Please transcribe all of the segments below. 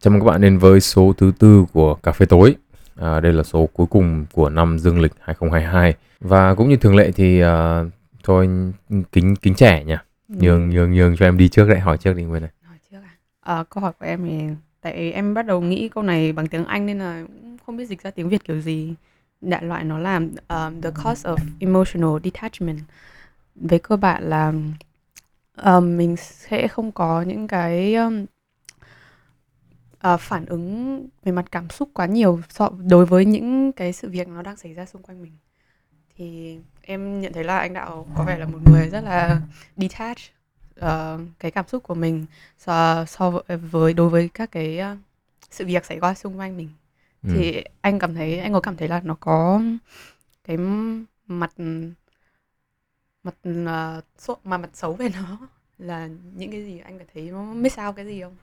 Chào mừng các bạn đến với số thứ tư của Cà phê tối. À, đây là số cuối cùng của năm dương lịch 2022 và cũng như thường lệ thì uh, thôi kính kính trẻ nhỉ. Ừ. Nhường nhường nhường cho em đi trước đấy, hỏi trước đi Nguyên này. Hỏi trước à? Ờ, câu hỏi của em thì tại em bắt đầu nghĩ câu này bằng tiếng Anh nên là cũng không biết dịch ra tiếng Việt kiểu gì. Đại loại nó là um, the cost of emotional detachment. Về cơ bản là um, mình sẽ không có những cái um, ờ, phản ứng về mặt cảm xúc quá nhiều so đối với những cái sự việc nó đang xảy ra xung quanh mình. Thì em nhận thấy là anh Đạo có vẻ là một người rất là detach ờ, cái cảm xúc của mình so, so với, đối với các cái ờ, sự việc xảy qua xung quanh mình Ừ. thì anh cảm thấy anh có cảm thấy là nó có cái mặt mặt uh, mà mặt xấu về nó là những cái gì anh cảm thấy nó miss out cái gì không?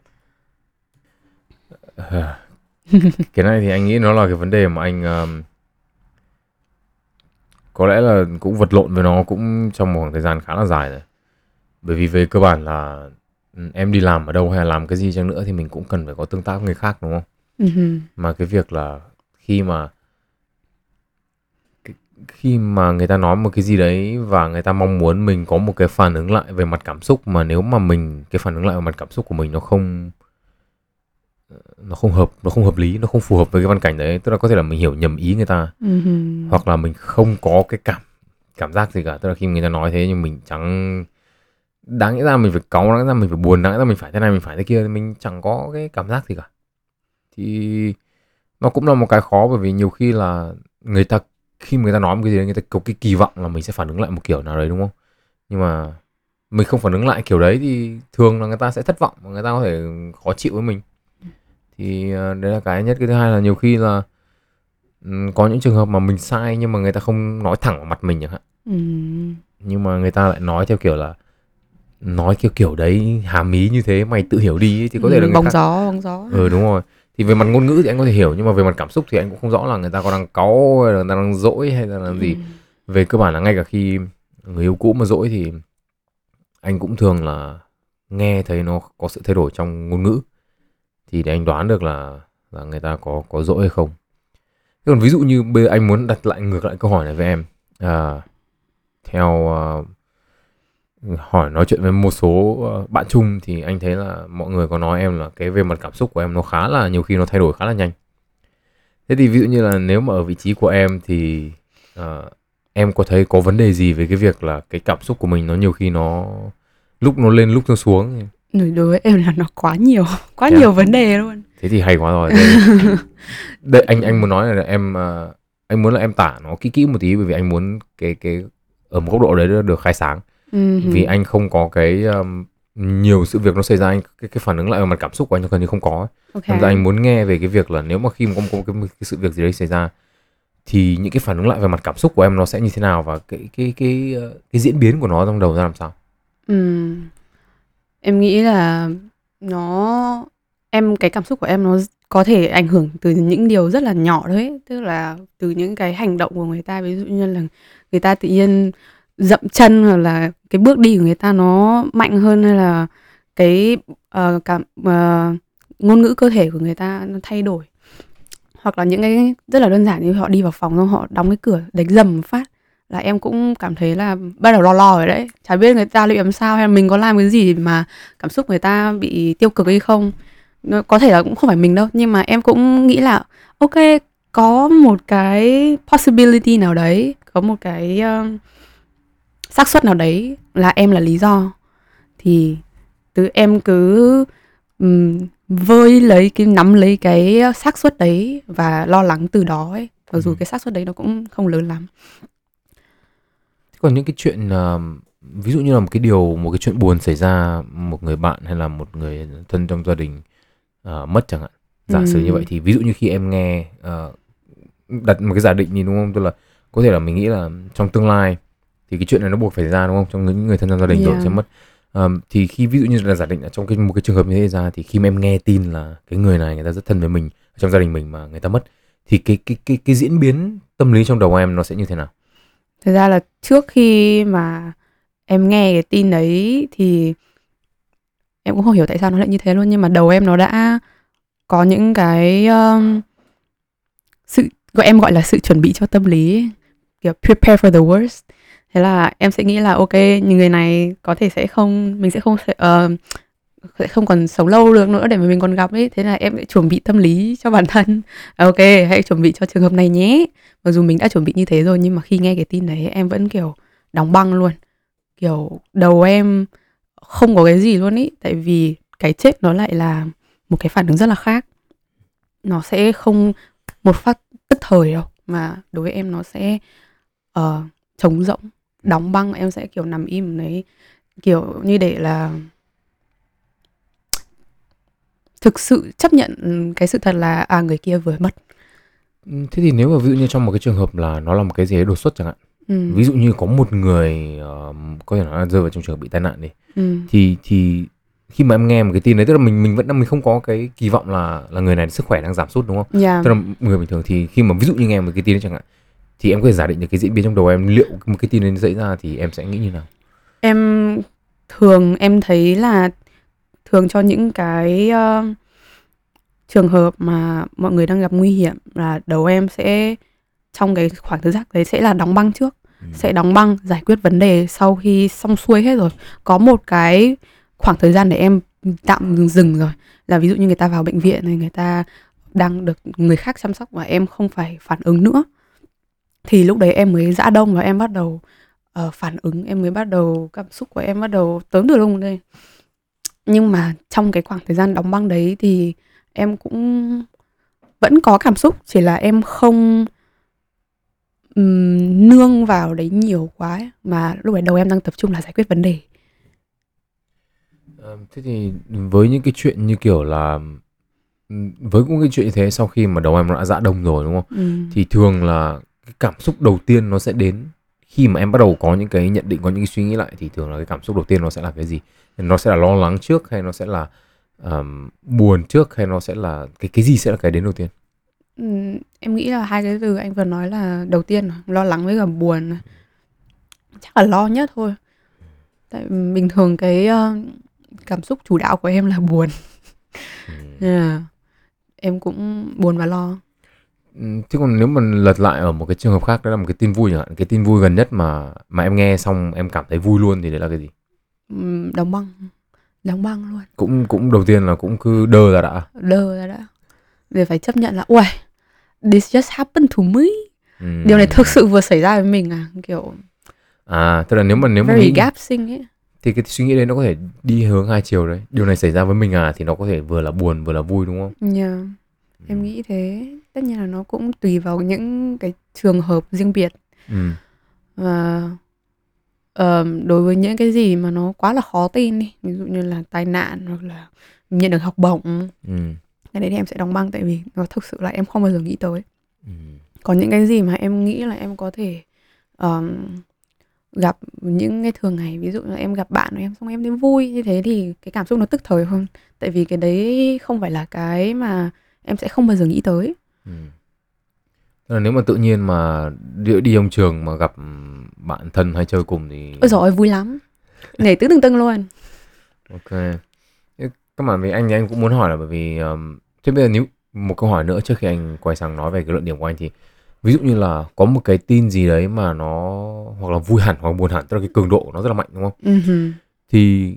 Cái này thì anh nghĩ nó là cái vấn đề mà anh um, có lẽ là cũng vật lộn với nó cũng trong một khoảng thời gian khá là dài rồi. Bởi vì về cơ bản là ừ, em đi làm ở đâu hay là làm cái gì chăng nữa thì mình cũng cần phải có tương tác với người khác đúng không? Ừ. mà cái việc là khi mà khi mà người ta nói một cái gì đấy và người ta mong muốn mình có một cái phản ứng lại về mặt cảm xúc mà nếu mà mình cái phản ứng lại về mặt cảm xúc của mình nó không nó không hợp nó không hợp lý nó không phù hợp với cái văn cảnh đấy. Tức là có thể là mình hiểu nhầm ý người ta. Ừ. hoặc là mình không có cái cảm cảm giác gì cả. Tức là khi người ta nói thế nhưng mình chẳng đáng lẽ ra mình phải cáu đáng lẽ ra mình phải buồn đáng lẽ ra mình phải thế này mình phải thế kia. Mình chẳng có cái cảm giác gì cả. Thì nó cũng là một cái khó bởi vì nhiều khi là người ta khi người ta nói một cái gì đấy người ta có cái kỳ vọng là mình sẽ phản ứng lại một kiểu nào đấy đúng không? Nhưng mà mình không phản ứng lại kiểu đấy thì thường là người ta sẽ thất vọng và người ta có thể khó chịu với mình thì ờ, đấy là cái nhất. Cái thứ hai là nhiều khi là ừm, có những trường hợp mà mình sai nhưng mà người ta không nói thẳng vào mặt mình chẳng hạn. Ừ. nhưng mà người ta lại nói theo kiểu là nói kiểu kiểu đấy hàm ý như thế mày tự hiểu đi ấy, thì có thể là Ừ, người bóng khác gió bóng gió. Ừ đúng rồi. Thì về mặt ngôn ngữ thì anh có thể hiểu nhưng mà về mặt cảm xúc thì anh cũng không rõ là người ta có đang cáu hay là người ta đang dỗi hay là làm gì. Ừ. về cơ bản là ngay cả khi người yêu cũ mà dỗi thì anh cũng thường là nghe thấy nó có sự thay đổi trong ngôn ngữ thì để anh đoán được là là người ta có có dỗi hay không. Thế còn ví dụ như bây giờ anh muốn đặt lại ngược lại câu hỏi này với em. À, theo uh, hỏi nói chuyện với một số à, bạn chung thì anh thấy là mọi người có nói em là cái về mặt cảm xúc của em nó khá là nhiều khi nó thay đổi khá là nhanh. Thế thì ví dụ như là nếu mà ở vị trí của em thì uh, em có thấy có vấn đề gì về cái việc là cái cảm xúc của mình nó nhiều khi nó lúc nó lên lúc nó xuống? Ừ, đối với em là nó quá nhiều quá à? nhiều vấn đề luôn thế thì hay quá rồi đây, đây anh anh muốn nói là em ờ, anh muốn là em tả nó kỹ kỹ một tí bởi vì anh muốn cái cái ở một góc độ đấy được khai sáng Ừ. vì anh không có cái um, nhiều sự việc nó xảy ra anh cái, cái phản ứng lại về mặt cảm xúc của anh gần như không có Ok. Thành ra anh muốn nghe về cái việc là nếu mà khi mà có một có một cái, cái sự việc gì đấy xảy ra thì những cái phản ứng lại về mặt cảm xúc của em nó sẽ như thế nào và cái cái cái ờ, cái diễn biến của nó trong đầu ra làm sao Ừ. Em nghĩ là nó em cái cảm xúc của em nó có thể ảnh hưởng từ những điều rất là nhỏ thôi ấy. Tức là từ những cái hành động của người ta ví dụ như là người ta tự nhiên dậm chân hoặc là cái bước đi của người ta nó mạnh hơn hay là cái uh, cảm uh, ngôn ngữ cơ thể của người ta nó thay đổi hoặc là những cái rất là đơn giản như họ đi vào phòng xong họ đóng cái cửa đánh dầm phát là em cũng cảm thấy là bắt đầu lo lo rồi đấy. Chả biết người ta liệu làm sao hay là mình có làm cái gì mà cảm xúc người ta bị tiêu cực hay không. Có thể là cũng không phải mình đâu nhưng mà em cũng nghĩ là ok có một cái possibility nào đấy có một cái um, xác suất nào đấy là em là lý do. Thì từ em cứ um, vơi lấy cái nắm lấy cái xác suất đấy và lo lắng từ đó ấy. Mặc dù Ừ. cái xác suất đấy nó cũng không lớn lắm còn những cái chuyện ờ, ví dụ như là một cái điều một cái chuyện buồn xảy ra một người bạn hay là một người thân trong gia đình ờ, mất chẳng hạn giả sử như Ừ. vậy thì ví dụ như khi em nghe ờ, đặt một cái giả định nhìn đúng không tức là có thể là mình nghĩ là trong tương lai thì cái chuyện này nó buộc phải ra đúng không trong những người thân trong gia đình rồi Yeah. sẽ mất Ờm, thì khi ví dụ như là giả định là trong cái một cái trường hợp như thế ra thì khi mà em nghe tin là cái người này người ta rất thân với mình trong gia đình mình mà người ta mất thì cái cái cái cái diễn biến tâm lý trong đầu em nó sẽ như thế nào Thật ra là trước khi mà em nghe cái tin đấy thì em cũng không hiểu tại sao nó lại như thế luôn nhưng mà đầu em nó đã có những cái um, sự gọi em gọi là sự chuẩn bị cho tâm lý kiểu prepare for the worst. Thế là em sẽ nghĩ là ok những người này có thể sẽ không mình sẽ không sẽ, uh, sẽ không còn sống lâu được nữa để mà mình còn gặp ấy. Thế là em sẽ chuẩn bị tâm lý cho bản thân. À, ok hãy chuẩn bị cho trường hợp này nhé. Mặc dù mình đã chuẩn bị như thế rồi nhưng mà khi nghe cái tin đấy em vẫn kiểu đóng băng luôn. Kiểu đầu em không có cái gì luôn ý. Tại vì cái chết nó lại là một cái phản ứng rất là khác. Nó sẽ không một phát tức thời đâu mà đối với em nó sẽ uh, trống rỗng đóng băng. Em sẽ kiểu nằm im đấy. Kiểu như để là thực sự chấp nhận cái sự thật là à người kia vừa mất Ừ, thế thì nếu mà ví dụ như trong một cái trường hợp là nó là một cái gì đấy đột xuất chẳng hạn ừ. ví dụ như có một người uh, có thể nói là rơi vào trong trường hợp bị tai nạn đi Ừ. thì thì khi mà em nghe một cái tin đấy tức là mình mình vẫn mình không có cái kỳ vọng là là người này sức khỏe đang giảm sút đúng không Yeah. tức là người bình thường thì khi mà ví dụ như nghe một cái tin đấy chẳng hạn thì em có thể giả định được cái diễn biến trong đầu em liệu một cái tin đấy xảy ra thì em sẽ nghĩ như nào em thường em thấy là thường cho những cái ờ, trường hợp mà mọi người đang gặp nguy hiểm là đầu em sẽ trong cái khoảng thời gian đấy sẽ là đóng băng trước Ừ. sẽ đóng băng giải quyết vấn đề sau khi xong xuôi hết rồi có một cái khoảng thời gian để em tạm dừng, rồi là ví dụ như người ta vào bệnh viện này người ta đang được người khác chăm sóc và em không phải phản ứng nữa thì lúc đấy em mới dã đông và em bắt đầu ờ, phản ứng em mới bắt đầu cảm xúc của em bắt đầu tớm từ lông lên nhưng mà trong cái khoảng thời gian đóng băng đấy thì em cũng vẫn có cảm xúc chỉ là em không ừm, nương vào đấy nhiều quá ấy. mà lúc đầu em đang tập trung là giải quyết vấn đề Ờ, thế thì với những cái chuyện như kiểu là với những cái chuyện như thế sau khi mà đầu em đã dã đông rồi đúng không Ừm. thì thường là cái cảm xúc đầu tiên nó sẽ đến khi mà em bắt đầu có những cái nhận định có những cái suy nghĩ lại thì thường là cái cảm xúc đầu tiên nó sẽ là cái gì? Nó sẽ là lo lắng trước hay nó sẽ là ờm, buồn trước hay nó sẽ là cái cái gì sẽ là cái đến đầu tiên? Em nghĩ là hai cái từ anh vừa nói là đầu tiên lo lắng với cả buồn chắc là lo nhất thôi. Tại bình thường cái cảm xúc chủ đạo của em là buồn. Nên là em cũng buồn và lo Ừm, thế còn nếu mà lật lại ở một cái trường hợp khác đó là một cái tin vui chẳng hạn cái tin vui gần nhất mà mà em nghe xong em cảm thấy vui luôn thì đấy là cái gì? Ừm, đóng băng. Đóng băng luôn. Cũng cũng đầu tiên là cũng cứ đơ ra đã. Đơ ra đã. Để phải chấp nhận là ui this just happened to me. Ừm. điều này thực sự vừa xảy ra với mình à kiểu à tức là nếu mà nếu mà very nghĩ gapsing ấy. thì cái suy nghĩ đấy nó có thể đi hướng hai chiều đấy. Điều này xảy ra với mình à thì nó có thể vừa là buồn vừa là vui đúng không? Yeah. em nghĩ thế tất nhiên là nó cũng tùy vào những cái trường hợp riêng biệt. Ừ. Và ờm, đối với những cái gì mà nó quá là khó tin đi ví dụ như là tai nạn hoặc là nhận được học bổng ừ. cái đấy thì em sẽ đóng băng tại vì nó thực sự là em không bao giờ nghĩ tới. Ừ. Còn những cái gì mà em nghĩ là em có thể ờm, gặp những cái thường ngày ví dụ là em gặp bạn của em xong em thấy vui như thế thì cái cảm xúc nó tức thời hơn. Tại vì cái đấy không phải là cái mà em sẽ không bao giờ nghĩ tới ừ. Là nếu mà tự nhiên mà đi, đi ông trường mà gặp bạn thân hay chơi cùng thì ôi rồi vui lắm. Nhảy tứ tưng tưng luôn. Ok. Các bạn với anh thì anh cũng muốn hỏi là bởi vì um, thế bây giờ nếu một câu hỏi nữa trước khi anh quay sang nói về cái luận điểm của anh thì ví dụ như là có một cái tin gì đấy mà nó hoặc là vui hẳn hoặc buồn hẳn tức là cái cường độ nó rất là mạnh đúng không? Ừm. thì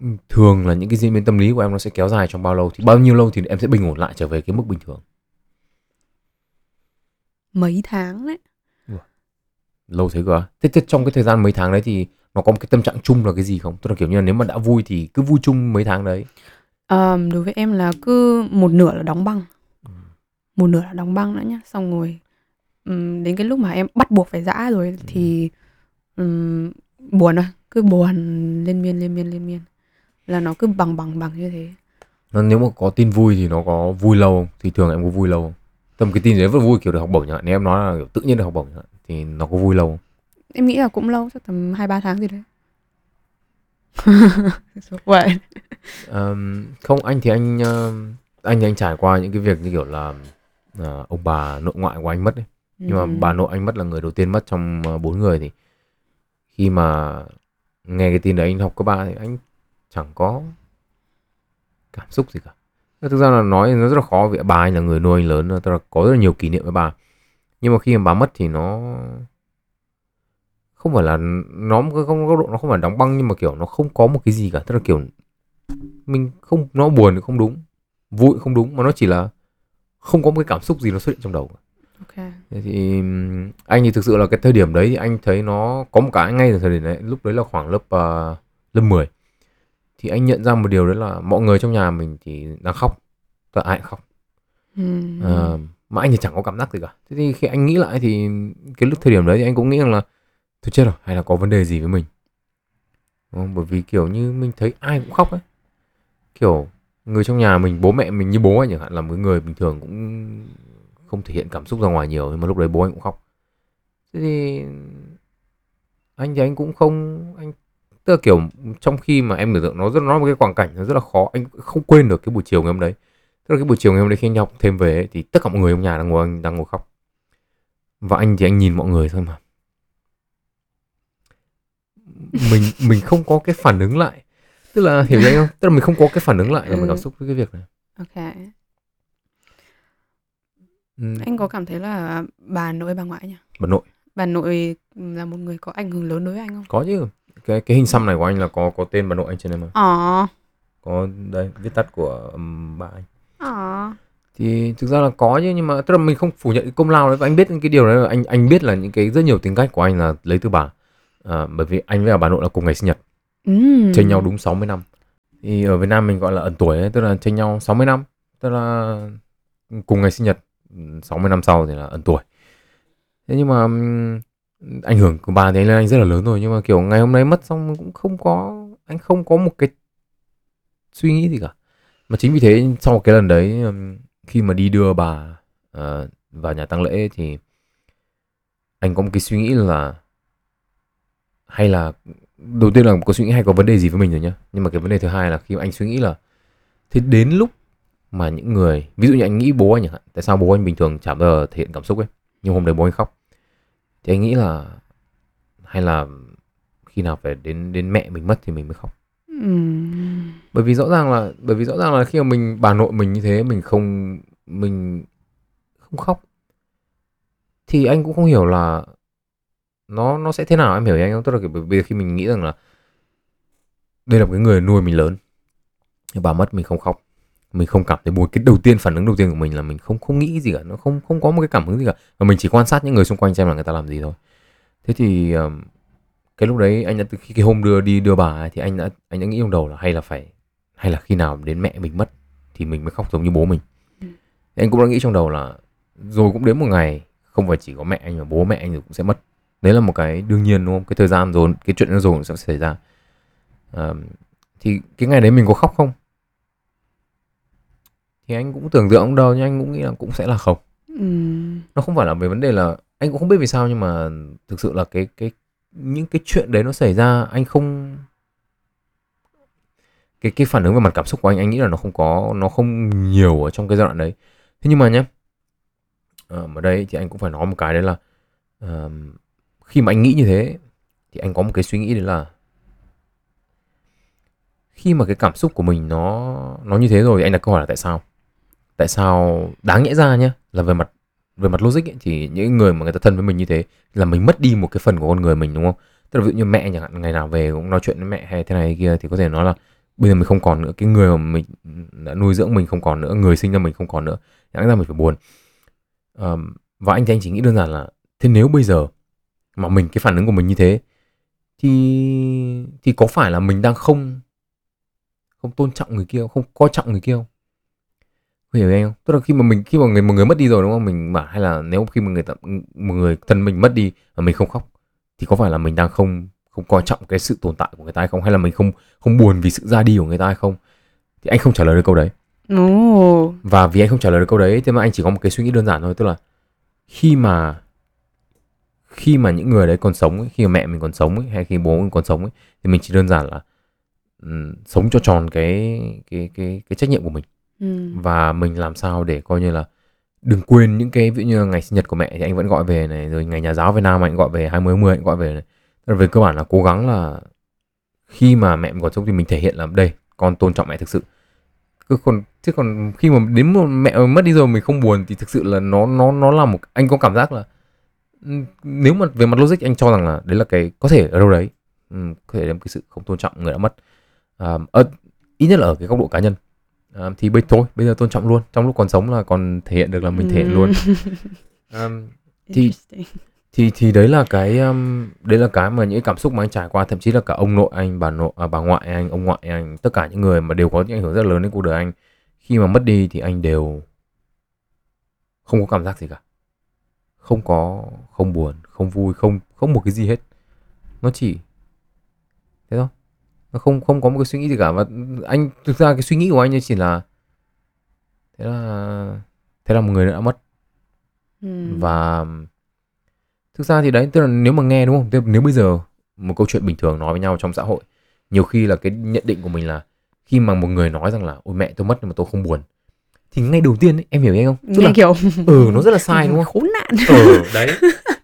ừ, thường là những cái diễn biến tâm lý của em nó sẽ kéo dài trong bao lâu? Thì bao nhiêu lâu thì em sẽ bình ổn lại trở về cái mức bình thường mấy tháng đấy. Lâu thế cơ à? thế, thế trong cái thời gian mấy tháng đấy thì nó có một cái tâm trạng chung là cái gì không? Tức là kiểu như là nếu mà đã vui thì cứ vui chung mấy tháng đấy. Ờm, đối với em là cứ một nửa là đóng băng. Một nửa là đóng băng nữa nhá xong rồi đến cái lúc mà em bắt buộc phải giã rồi thì ừm, buồn thôi cứ buồn liên miên liên miên liên miên. Là nó cứ bằng bằng bằng như thế. Nó nếu mà có tin vui thì nó có vui lâu không? thì thường em có vui lâu không? Tầm cái tin đấy vẫn vui kiểu được học bổng chẳng hạn. Nếu em nói là kiểu tự nhiên được học bổng chẳng hạn thì nó có vui lâu không? em nghĩ là cũng lâu chắc tầm hai ba tháng gì đấy. Vậy Ờm, không anh thì anh ờ, anh thì anh trải qua những cái việc như kiểu là ờ, ông bà nội ngoại của anh mất ấy. nhưng mà bà nội anh mất là người đầu tiên mất trong ờ, bốn người thì khi mà nghe cái tin đấy anh học cấp ba thì anh chẳng có cảm xúc gì cả thực ra là nói nó rất là khó vì bà anh là người nuôi anh lớn là có rất là nhiều kỷ niệm với bà. Nhưng mà khi mà bà mất thì nó không phải là nó không góc độ nó không phải đóng băng nhưng mà kiểu nó không có một cái gì cả. Tức là kiểu mình không nó buồn thì không đúng vui không đúng mà nó chỉ là không có một cái cảm xúc gì nó xuất hiện trong đầu ok. Thì anh thì thực sự là cái thời điểm đấy thì anh thấy nó có một cái ngay từ thời điểm đấy lúc đấy là khoảng lớp uh, lớp 10 thì anh nhận ra một điều đấy là mọi người trong nhà mình thì đang khóc tất ai cũng khóc. Ừ. uh, mà anh thì chẳng có cảm giác gì cả. Thế thì khi anh nghĩ lại thì cái lúc thời điểm đấy thì anh cũng nghĩ rằng là thôi chết rồi hay là có vấn đề gì với mình? Đúng không? bởi vì kiểu như mình thấy ai cũng khóc ấy. Kiểu người trong nhà mình bố mẹ mình như bố anh chẳng hạn là một người bình thường cũng không thể hiện cảm xúc ra ngoài nhiều nhưng mà lúc đấy bố anh cũng khóc. Thế thì anh thì anh cũng không anh tức là kiểu trong khi mà em tưởng tượng nó rất nó một cái quang cảnh nó rất là khó anh không quên được cái buổi chiều ngày hôm đấy. Tức là cái buổi chiều ngày hôm đấy khi anh học thêm về ấy, thì tất cả mọi người trong nhà đang ngồi đang ngồi khóc. Và anh thì anh nhìn mọi người thôi mà. Mình mình không có cái phản ứng lại. Tức là hiểu anh không? Tức là mình không có cái phản ứng lại là mình cảm Ừ. xúc với cái việc này. Ok. Ừ, anh có cảm thấy là bà nội bà ngoại nhỉ? Bà nội. Bà nội là một người có ảnh hưởng lớn đối với anh không? Có chứ cái cái hình xăm này của anh là có có tên bà nội anh trên đây mà? Ờ. Có đây viết tắt của um, bà anh. Ờ. Thì thực ra là có chứ nhưng mà tức là mình không phủ nhận cái công lao đấy. Và anh biết cái điều đấy là anh anh biết là những cái rất nhiều tính cách của anh là lấy từ bà. À, bởi vì anh với bà nội là cùng ngày sinh nhật. Ừ. chênh nhau đúng 60 năm. Thì ở Việt Nam mình gọi là ẩn tuổi ấy, tức là chênh nhau 60 năm. Tức là cùng ngày sinh nhật ừ, 60 năm sau thì là ẩn tuổi. Thế nhưng mà ảnh hưởng của bà thì là anh rất là lớn rồi nhưng mà kiểu ngày hôm nay mất xong cũng không có anh không có một cái suy nghĩ gì cả. Mà chính vì thế sau cái lần đấy um, khi mà đi đưa bà uh, vào nhà tang lễ thì anh có một cái suy nghĩ là hay là đầu tiên là có suy nghĩ hay có vấn đề gì với mình rồi nhá. Nhưng mà cái vấn đề thứ hai là khi mà anh suy nghĩ là thế đến lúc mà những người ví dụ như anh nghĩ bố anh chẳng hạn tại sao bố anh bình thường chả bao giờ thể hiện cảm xúc ấy nhưng hôm đấy bố anh khóc thì anh nghĩ là hay là khi nào phải đến đến mẹ mình mất thì mình mới khóc? Ừ. bởi vì rõ ràng là bởi vì rõ ràng là khi mà mình bà nội mình như thế mình không mình không khóc. Thì anh cũng không hiểu là nó nó sẽ thế nào em hiểu anh không? Tức là kiểu bởi vì khi mình nghĩ rằng là đây là một cái người nuôi mình lớn bà mất mình không khóc mình không cảm thấy buồn. Cái đầu tiên phản ứng đầu tiên của mình là mình không không nghĩ gì cả. Nó không không có một cái cảm hứng gì cả. Và mình chỉ quan sát những người xung quanh xem là người ta làm gì thôi. Thế thì cái lúc đấy anh đã từ khi cái hôm đưa đi đưa bà ấy, thì anh đã anh đã nghĩ trong đầu là hay là phải hay là khi nào đến mẹ mình mất thì mình mới khóc giống như bố mình. Ừ. anh cũng đã nghĩ trong đầu là rồi cũng đến một ngày không phải chỉ có mẹ anh mà bố mẹ anh cũng sẽ mất. Đấy là một cái đương nhiên đúng không? Cái thời gian rồi cái chuyện nó rồi cũng sẽ xảy ra. Ờm, thì cái ngày đấy mình có khóc không thì anh cũng tưởng tượng đâu nhưng anh cũng nghĩ là cũng sẽ là không. Ừ. nó không phải là về vấn đề là anh cũng không biết vì sao nhưng mà thực sự là cái cái những cái chuyện đấy nó xảy ra anh không cái cái phản ứng về mặt cảm xúc của anh anh nghĩ là nó không có nó không nhiều ở trong cái giai đoạn đấy. Thế nhưng mà nhé ở đây thì anh cũng phải nói một cái đấy là ờm, khi mà anh nghĩ như thế thì anh có một cái suy nghĩ đấy là khi mà cái cảm xúc của mình nó nó như thế rồi thì anh đặt câu hỏi là tại sao tại sao đáng nhẽ ra nhá là về mặt về mặt logic ấy, thì những người mà người ta thân với mình như thế là mình mất đi một cái phần của con người mình đúng không? Tức là ví dụ như mẹ chẳng hạn ngày nào về cũng nói chuyện với mẹ hay thế này hay kia thì có thể nói là bây giờ mình không còn nữa cái người mà mình đã nuôi dưỡng mình không còn nữa người sinh ra mình không còn nữa đáng ra mình phải buồn. Um, và anh thì anh chỉ nghĩ đơn giản là thế nếu bây giờ mà mình cái phản ứng của mình như thế thì thì có phải là mình đang không không tôn trọng người kia không, coi trọng người kia không? Hiểu anh không? Tức là khi mà mình khi mà người một người mất đi rồi đúng không? Mình bảo hay là nếu khi mà người ta một người thân mình mất đi mà mình không khóc thì có phải là mình đang không không coi trọng cái sự tồn tại của người ta hay không? Hay là mình không không buồn vì sự ra đi của người ta hay không? Thì anh không trả lời được câu đấy. Ồ. và vì anh không trả lời được câu đấy thế mà anh chỉ có một cái suy nghĩ đơn giản thôi tức là khi mà khi mà những người đấy còn sống ấy, khi mà mẹ mình còn sống ấy, hay khi bố mình còn sống ấy, thì mình chỉ đơn giản là ừm, sống cho tròn cái cái cái cái trách nhiệm của mình Ừ. và mình làm sao để coi như là đừng quên những cái ví dụ như là ngày sinh nhật của mẹ thì anh vẫn gọi về này rồi ngày nhà giáo Việt Nam anh gọi về 20 10 anh gọi về này. Tức là về cơ bản là cố gắng là khi mà mẹ còn sống thì mình thể hiện là đây con tôn trọng mẹ thực sự cứ còn chứ còn khi mà đến một mẹ mất đi rồi mình không buồn thì thực sự là nó nó nó là một anh có cảm giác là nếu mà về mặt logic anh cho rằng là đấy là cái có thể ở đâu đấy có thể là một cái sự không tôn trọng người đã mất à, ít nhất là ở cái góc độ cá nhân à, thì bây thôi bây giờ tôn trọng luôn. Trong lúc còn sống là còn thể hiện được là mình thể hiện luôn. Um, thì thì thì đấy là cái um, đấy là cái mà những cảm xúc mà anh trải qua. Thậm chí là cả ông nội anh bà nội à, bà ngoại anh ông ngoại anh tất cả những người mà đều có những ảnh hưởng rất lớn đến cuộc đời anh. Khi mà mất đi thì anh đều không có cảm giác gì cả. Không có không buồn không vui không không một cái gì hết. Nó chỉ thế thôi nó không không có một cái suy nghĩ gì cả. Và anh thực ra cái suy nghĩ của anh ấy chỉ là thế là thế là một người đã mất. Ừm. và thực ra thì đấy tức là nếu mà nghe đúng không? Tức nếu bây giờ một câu chuyện bình thường nói với nhau trong xã hội nhiều khi là cái nhận định của mình là khi mà một người nói rằng là ôi mẹ tôi mất nhưng mà tôi không buồn. Thì ngay đầu tiên ấy, em hiểu anh không? Tức nghe là, kiểu ừ nó rất là sai đúng không? Khốn nạn. Ừ đấy.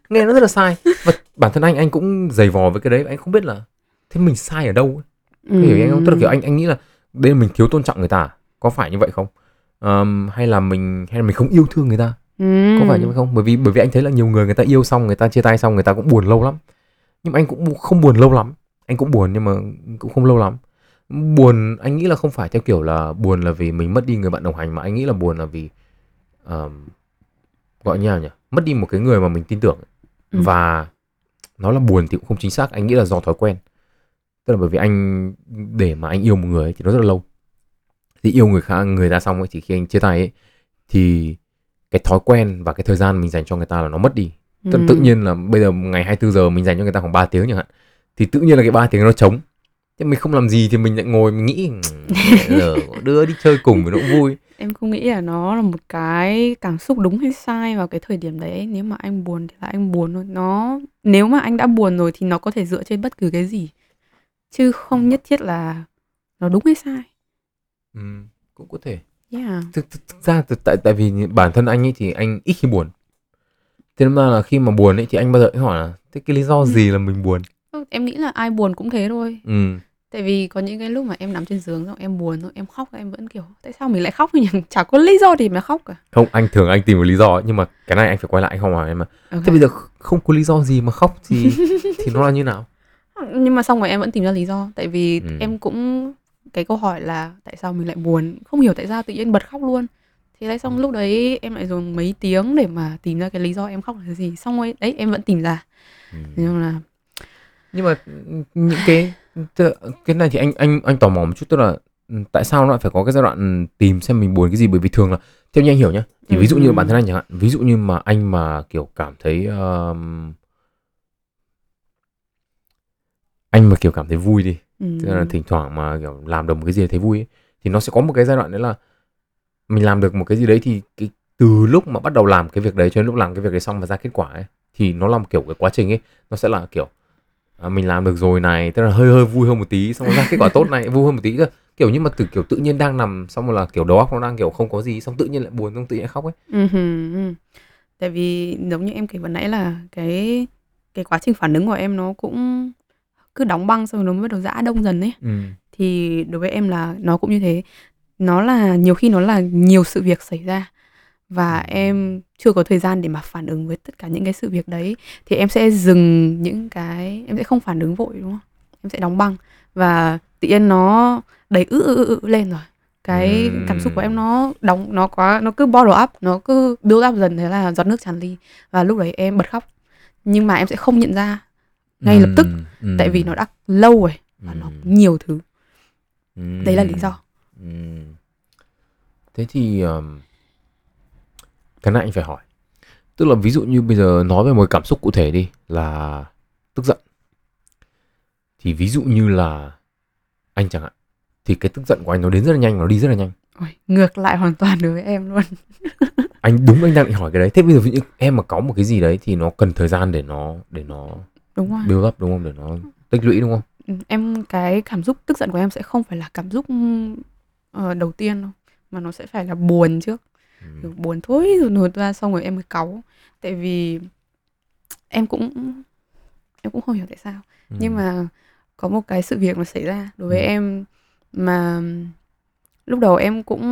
Nghe nó rất là sai. Và bản thân anh anh cũng dày vò với cái đấy. Anh không biết là thế mình sai ở đâu ấy. Em hiểu anh không tức là kiểu anh anh nghĩ là đây là mình thiếu tôn trọng người ta có phải như vậy không? Ờm, hay là mình hay là mình không yêu thương người ta? Ừm. có phải như vậy không? Bởi vì bởi vì anh thấy là nhiều người người ta yêu xong người ta chia tay xong người ta cũng buồn lâu lắm. Nhưng mà anh cũng không buồn lâu lắm. Anh cũng buồn nhưng mà cũng không lâu lắm. Buồn anh nghĩ là không phải theo kiểu là buồn là vì mình mất đi người bạn đồng hành mà anh nghĩ là buồn là vì ờm, gọi như nào nhỉ? Mất đi một cái người mà mình tin tưởng. Ừ. và nó là buồn thì cũng không chính xác. Anh nghĩ là do thói quen tức là bởi vì anh để mà anh yêu một người ấy, thì nó rất là lâu. Thì yêu người khác người ta xong ấy thì khi anh chia tay ấy thì cái thói quen và cái thời gian mình dành cho người ta là nó mất đi. Tự, tự Ừm. nhiên là bây giờ ngày 24 giờ mình dành cho người ta khoảng 3 tiếng chẳng hạn thì tự nhiên là cái 3 tiếng nó trống. Thế mình không làm gì thì mình lại ngồi mình nghĩ "Ừ, đưa đi chơi cùng thì nó cũng vui. Em không nghĩ là nó là một cái cảm xúc đúng hay sai vào cái thời điểm đấy. Nếu mà anh buồn thì là anh buồn thôi. Nó nếu mà anh đã buồn rồi thì nó có thể dựa trên bất cứ cái gì chứ không nhất thiết là nó đúng hay sai. Ừ, cũng có thể. Yeah. Thực, thực, thực ra từ- tại tại vì bản thân anh ấy thì anh ít khi buồn. Thế nên là khi mà buồn ấy thì anh bao giờ cũng hỏi là thế cái lý do gì là mình buồn? Ơ, em nghĩ là ai buồn cũng thế thôi. Ừ. Tại vì có những cái lúc mà em nằm trên giường xong em buồn xong em khóc em vẫn kiểu tại sao mình lại khóc nhỉ? Chả có lý do gì mà khóc cả. Không anh thường anh tìm một lý do ấy, nhưng mà cái này anh phải quay lại anh không hỏi em mà Ok. thế bây giờ không có lý do gì mà khóc thì thì nó là như nào nhưng mà xong rồi em vẫn tìm ra lý do. Tại vì Ừ. em cũng cái câu hỏi là tại sao mình lại buồn? Không hiểu tại sao tự nhiên bật khóc luôn. Thế đấy xong lúc đấy em lại dùng mấy tiếng để mà tìm ra cái lý do em khóc là cái gì. Xong rồi đấy em vẫn tìm ra. Ừ. nhưng là nhưng mà những cái tự- cái này thì anh anh anh tò mò một chút tức là ừ, tại sao nó lại phải có cái giai đoạn tìm xem mình buồn cái gì? Bởi vì thường là theo như anh hiểu nhá thì ví dụ như Ừ. bản thân anh chẳng hạn ví dụ như mà anh mà kiểu cảm thấy um, anh mà kiểu cảm thấy vui đi. Ừ, tức là thỉnh thoảng mà kiểu làm được một cái gì thấy vui ấy, thì nó sẽ có một cái giai đoạn đấy là mình làm được một cái gì đấy thì cái từ lúc mà bắt đầu làm cái việc đấy cho đến lúc làm cái việc đấy xong và ra kết quả ấy thì nó là một kiểu cái quá trình ấy nó sẽ là kiểu à, mình làm được rồi này tức là hơi hơi vui hơn một tí xong rồi ra kết quả tốt này vui hơn một tí là kiểu như mà từ kiểu tự nhiên đang nằm xong rồi là kiểu đầu óc nó đang kiểu không có gì xong tự nhiên lại buồn xong tự nhiên khóc ấy. Ừ, ừ. tại vì giống như em kể vừa nãy là cái cái quá trình phản ứng của em nó cũng cứ đóng băng xong rồi nó mới bắt đầu giã đông dần ấy. Ừ. thì đối với em là nó cũng như thế. Nó là nhiều khi nó là nhiều sự việc xảy ra và em chưa có thời gian để mà phản ứng với tất cả những cái sự việc đấy. Thì em sẽ dừng những cái em sẽ không phản ứng vội đúng không? Em sẽ đóng băng và tự nhiên nó đầy ư ư ư ư lên rồi. Cái Ừm. cảm xúc của em nó đóng nó quá nó cứ bottle up nó cứ build up dần thế là giọt nước tràn ly. Và lúc đấy em bật khóc. Nhưng mà em sẽ không nhận ra ngay lập tức, Ừ, tại vì nó đã lâu rồi và nó ừ, nhiều thứ. Ừ, đấy là lý do. Ừ. thế thì um, cái này anh phải hỏi. Tức là ví dụ như bây giờ nói về một cảm xúc cụ thể đi là tức giận. Thì ví dụ như là anh chẳng hạn thì cái tức giận của anh nó đến rất là nhanh nó đi rất là nhanh. Ôi, ngược lại hoàn toàn đối với em luôn. Anh đúng anh đang định hỏi cái đấy. Thế bây giờ ví dụ như em mà có một cái gì đấy thì nó cần thời gian để nó để nó đúng rồi build up đúng không để nó tích lũy đúng không Ừ, em cái cảm xúc tức giận của em sẽ không phải là cảm xúc ờ, đầu tiên đâu mà nó sẽ phải là buồn trước Ừ. Kiểu buồn thôi rồi nổi ra xong rồi em mới cáu tại vì em cũng em cũng không hiểu tại sao Ừ. nhưng mà có một cái sự việc mà xảy ra đối với Ừ. em mà lúc đầu em cũng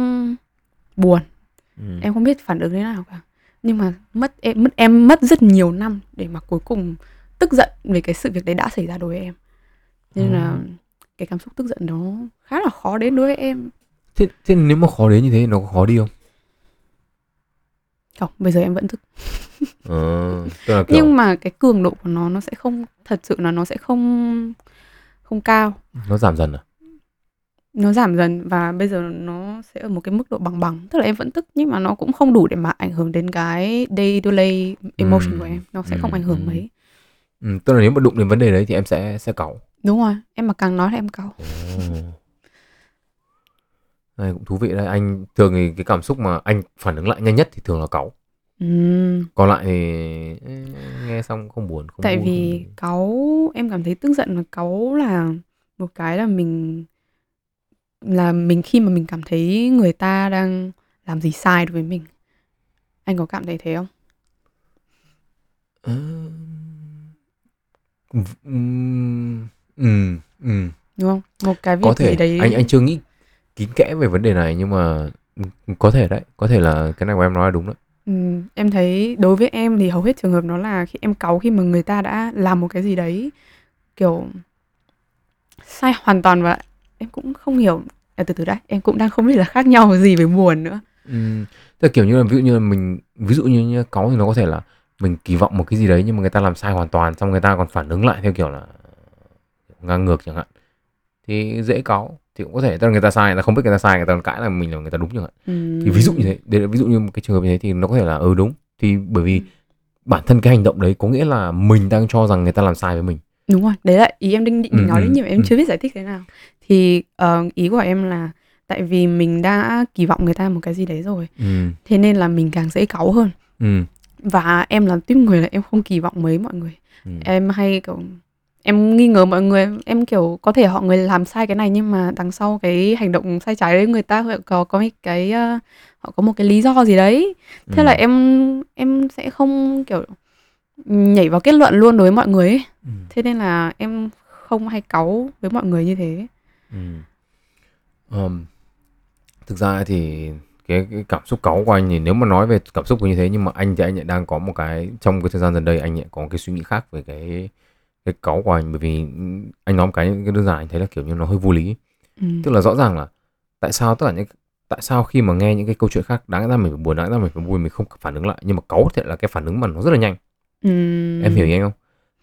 buồn ừ. em không biết phản ứng thế nào cả nhưng mà mất em mất em mất rất nhiều năm để mà cuối cùng tức giận về cái sự việc đấy đã xảy ra đối với em. Nên là Ừ. cái cảm xúc tức giận đó khá là khó đến đối với em. Thế, thế nếu mà khó đến như thế nó có khó đi không? Không bây giờ em vẫn tức ờ, tức là kiểu nhưng mà cái cường độ của nó nó sẽ không thật sự là nó sẽ không không cao. Nó giảm dần à? Nó giảm dần và bây giờ nó sẽ ở một cái mức độ bằng bằng. Tức là em vẫn tức nhưng mà nó cũng không đủ để mà ảnh hưởng đến cái day day emotion Ừm, của em. Nó sẽ ừm, không ảnh hưởng ừm. mấy ừ, tức là nếu mà đụng đến vấn đề đấy thì em sẽ sẽ cáu đúng rồi em mà càng nói thì em cáu Ồ. Này cũng thú vị đấy. Anh thường thì cái cảm xúc mà anh phản ứng lại nhanh nhất thì thường là cáu Ừm, còn lại thì eh, nghe xong không buồn không tại vui, vì không... cáu em cảm thấy tức giận và cáu là một cái là mình là mình khi mà mình cảm thấy người ta đang làm gì sai đối với mình. Anh có cảm thấy thế không? Ờ, ừm, ừm, ừm. đúng không? Một cái việc có thể. gì đấy anh anh chưa nghĩ kín kẽ về vấn đề này nhưng mà có thể đấy. Có thể là cái này của em nói là đúng đấy Ừm, em thấy đối với em thì hầu hết trường hợp nó là khi em cáu khi mà người ta đã làm một cái gì đấy kiểu sai hoàn toàn và em cũng không hiểu. À, từ từ đã em cũng đang không biết là khác nhau gì với buồn nữa. Ừm, tức là kiểu như là ví dụ như là mình ví dụ như, như cáu thì nó có thể là mình kỳ vọng một cái gì đấy nhưng mà người ta làm sai hoàn toàn xong người ta còn phản ứng lại theo kiểu là ngang ngược chẳng hạn. Thì dễ cáu thì cũng có thể tức là người ta sai người ta không biết người ta sai người ta còn cãi là mình là người ta đúng chẳng hạn. Thì ví dụ như thế đấy là ví dụ như một cái trường hợp như thế thì nó có thể là ừ đúng. Thì bởi vì bản thân cái hành động đấy có nghĩa là mình đang cho rằng người ta làm sai với mình. Đúng rồi đấy là ý em định định Ừ, nói ừ, đấy nhưng mà em ừ. chưa biết giải thích thế nào. Thì ờ, ý của em là tại vì mình đã kỳ vọng người ta một cái gì đấy rồi ừ thế nên là mình càng dễ cáu hơn. Ừ và em là tiếp người là em không kỳ vọng mấy mọi người. Ừ. Em hay kiểu em nghi ngờ mọi người em kiểu có thể họ người làm sai cái này nhưng mà đằng sau cái hành động sai trái đấy người ta có có cái ờ, họ có một cái lý do gì đấy. Thế ừ, là em em sẽ không kiểu nhảy vào kết luận luôn đối với mọi người ấy. Ừ, thế nên là em không hay cáu với mọi người như thế. Ừ. Ờm, thực ra thì cái, cái cảm xúc cáu của anh thì nếu mà nói về cảm xúc như thế nhưng mà anh thì anh lại đang có một cái trong cái thời gian gần đây anh lại có cái suy nghĩ khác về cái cái cáu của anh. Bởi vì anh nói một cái, cái đơn giản anh thấy là kiểu như nó hơi vô lý. Ừ. tức là rõ ràng là tại sao tất cả những tại sao khi mà nghe những cái câu chuyện khác đáng ra mình phải buồn đáng ra mình phải vui mình không phản ứng lại. Nhưng mà cáu thì là cái phản ứng mà nó rất là nhanh. Ừ. em hiểu anh không?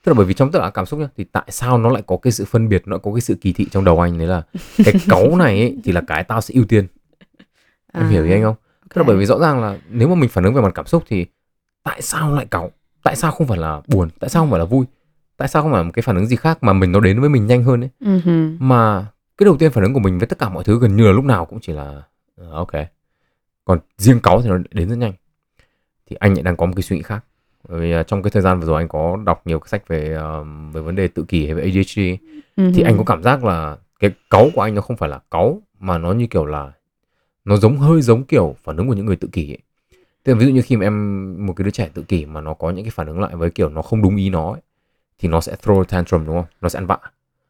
Tức là bởi vì trong tất cả cảm xúc nhá thì tại sao nó lại có cái sự phân biệt nó có cái sự kỳ thị trong đầu anh? Đấy là cái cáu này ấy, thì là cái tao sẽ ưu tiên em hiểu ý anh không? Tức là bởi vì rõ ràng là nếu mà mình phản ứng về mặt cảm xúc thì tại sao lại cáu? Tại sao không phải là buồn? Tại sao không phải là vui? Tại sao không phải một cái phản ứng gì khác mà mình nó đến với mình nhanh hơn ấy? Hừ. mà cái đầu tiên phản ứng của mình với tất cả mọi thứ gần như là lúc nào cũng chỉ là ờ, ok. Còn riêng cáu thì nó đến rất nhanh. Thì anh lại đang có một cái suy nghĩ khác. Bởi vì à, trong cái thời gian vừa rồi anh có đọc nhiều cái sách về ờm, về vấn đề tự kỷ hay về ADHD Ừ thì anh có cảm giác là cái cáu của anh nó không phải là cáu mà nó như kiểu là nó giống hơi giống kiểu phản ứng của những người tự kỷ ấy. Tức là ví dụ như khi mà em một cái đứa trẻ tự kỷ mà nó có những cái phản ứng lại với kiểu nó không đúng ý nó ấy, thì nó sẽ throw a tantrum đúng không? Nó sẽ ăn vạ.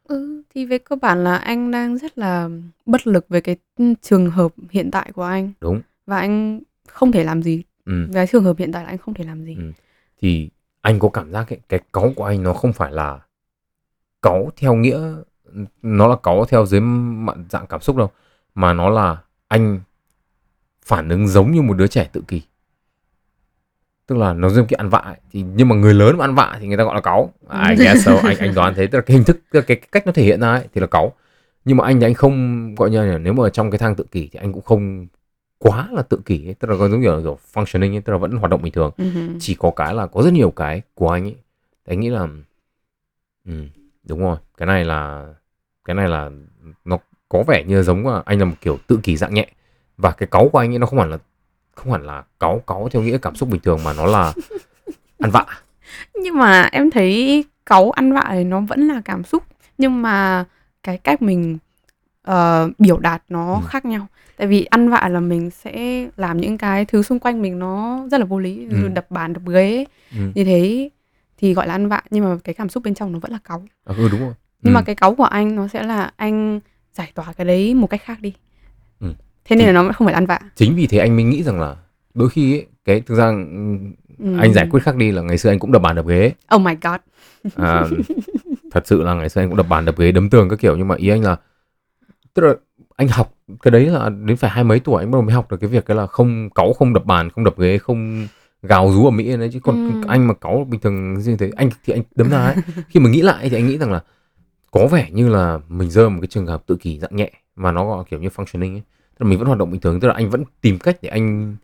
Ừ, thì về cơ bản là anh đang rất là bất lực về cái trường hợp hiện tại của anh Đúng. và anh không thể làm gì Ừ. về trường hợp hiện tại là anh không thể làm gì Ừ. Thì anh có cảm giác ấy, cái cáu của anh nó không phải là cáu theo nghĩa nó là cáu theo dưới mặt dạng cảm xúc đâu mà nó là anh phản ứng giống như một đứa trẻ tự kỷ. Tức là nó giống kiểu ăn vạ ấy. thì nhưng mà người lớn mà ăn vạ thì người ta gọi là cáu. I guess so anh anh đoán thế. Tức là cái hình thức tức là cái, cái cách nó thể hiện ra ấy, thì là cáu. Nhưng mà anh thì anh không gọi như là nếu mà trong cái thang tự kỷ thì anh cũng không quá là tự kỷ ấy. tức là có giống kiểu, kiểu functioning ấy, tức là vẫn hoạt động bình thường. Hừ. chỉ có cái là có rất nhiều cái của anh ấy. Anh nghĩ là ừ, đúng rồi. Cái này là cái này là nó có vẻ như giống là anh là một kiểu tự kỷ dạng nhẹ. Và cái cáu của anh ấy nó không hẳn là không hẳn là cáu cáu theo nghĩa cảm xúc bình thường mà nó là ăn vạ. Nhưng mà em thấy cáu ăn vạ thì nó vẫn là cảm xúc. Nhưng mà cái cách mình ờ, biểu đạt nó Ừ. khác nhau. Tại vì ăn vạ là mình sẽ làm những cái thứ xung quanh mình nó rất là vô lý Ừ. đập bàn đập ghế. Ừ, như thế thì gọi là ăn vạ nhưng mà cái cảm xúc bên trong nó vẫn là cáu. À, ừ đúng rồi. Nhưng ừ, mà cái cáu của anh nó sẽ là anh giải tỏa cái đấy một cách khác đi. Thế nên Thì- là nó không phải ăn vạ. Chính vì thế anh mới nghĩ rằng là đôi khi ấy, cái thực ra Ừ. anh giải quyết khác đi là ngày xưa anh cũng đập bàn đập ghế. Oh my god. À, thật sự là ngày xưa anh cũng đập bàn đập ghế đấm tường các kiểu nhưng mà ý anh là tức là anh học cái đấy là đến phải hai mấy tuổi anh bắt đầu mới học được cái việc cái là không cáu không đập bàn không đập ghế không gào rú ở mỹ đấy chứ còn Ừ. anh mà cáu bình thường như thế anh thì anh đấm ra ấy. Khi mà nghĩ lại thì anh nghĩ rằng là có vẻ như là mình rơi một cái trường hợp tự kỷ dạng nhẹ mà nó gọi kiểu như functioning ấy. Tức là mình vẫn hoạt động bình thường tức là anh vẫn tìm cách để anh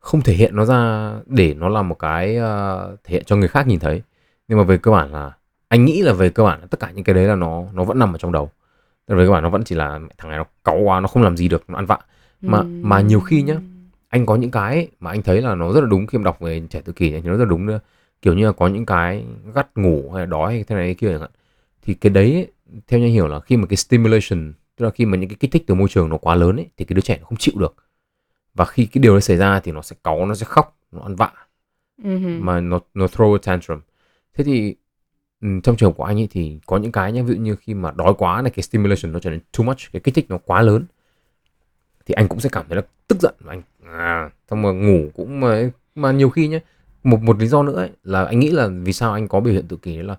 không thể hiện nó ra để nó là một cái ờ, thể hiện cho người khác nhìn thấy. Nhưng mà về cơ bản là anh nghĩ là về cơ bản là tất cả những cái đấy là nó nó vẫn nằm ở trong đầu. Tức là về cơ bản nó vẫn chỉ là thằng này nó cáu quá nó không làm gì được nó ăn vạ. Mà mà nhiều khi nhá anh có những cái mà anh thấy là nó rất là đúng khi mà đọc về trẻ tự kỷ thì nó rất là đúng nữa. Kiểu như là có những cái gắt ngủ hay là đói hay thế này thế kia chẳng hạn. Thì cái đấy ấy, theo như anh hiểu là khi mà cái stimulation tức là khi mà những cái kích thích từ môi trường nó quá lớn ấy thì cái đứa trẻ nó không chịu được. Và khi cái điều đó xảy ra thì nó sẽ cáu nó sẽ khóc nó ăn vạ. Ừ. mà nó nó throw a tantrum. Thế thì ừ, trong trường của anh ấy thì có những cái nhá ví dụ như khi mà đói quá này cái stimulation nó trở nên too much cái kích thích nó quá lớn thì anh cũng sẽ cảm thấy là tức giận. Và anh à xong mà ngủ cũng mà, mà nhiều khi nhá một một lý do nữa ấy, là anh nghĩ là vì sao anh có biểu hiện tự kỷ là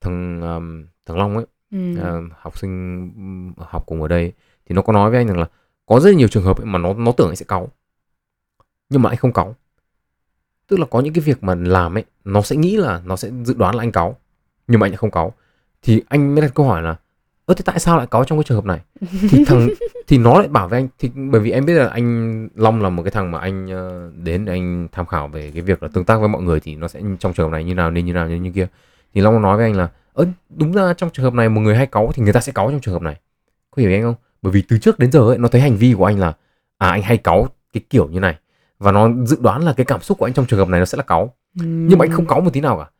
thằng um, thằng Long ấy Ừ. ờ, học sinh ừm, học cùng ở đây thì nó có nói với anh rằng là có rất nhiều trường hợp ấy mà nó nó tưởng anh sẽ cáu. Nhưng mà anh không cáu. Tức là có những cái việc mà làm ấy nó sẽ nghĩ là nó sẽ dự đoán là anh cáu nhưng mà anh lại không cáu. Thì anh mới đặt câu hỏi là ơ thế tại sao lại cáu trong cái trường hợp này? Thì thằng thì nó lại bảo với anh thì bởi vì em biết là anh Long là một cái thằng mà anh ờ, đến để anh tham khảo về cái việc là tương tác với mọi người thì nó sẽ trong trường hợp này như nào nên như nào như, như kia. Thì Long nói với anh là ơ đúng ra trong trường hợp này một người hay cáu thì người ta sẽ cáu trong trường hợp này. Có hiểu anh không? Bởi vì từ trước đến giờ ấy nó thấy hành vi của anh là à anh hay cáu cái kiểu như này. Và nó dự đoán là cái cảm xúc của anh trong trường hợp này nó sẽ là cáu. Nhưng mà anh không cáu một tí nào cả.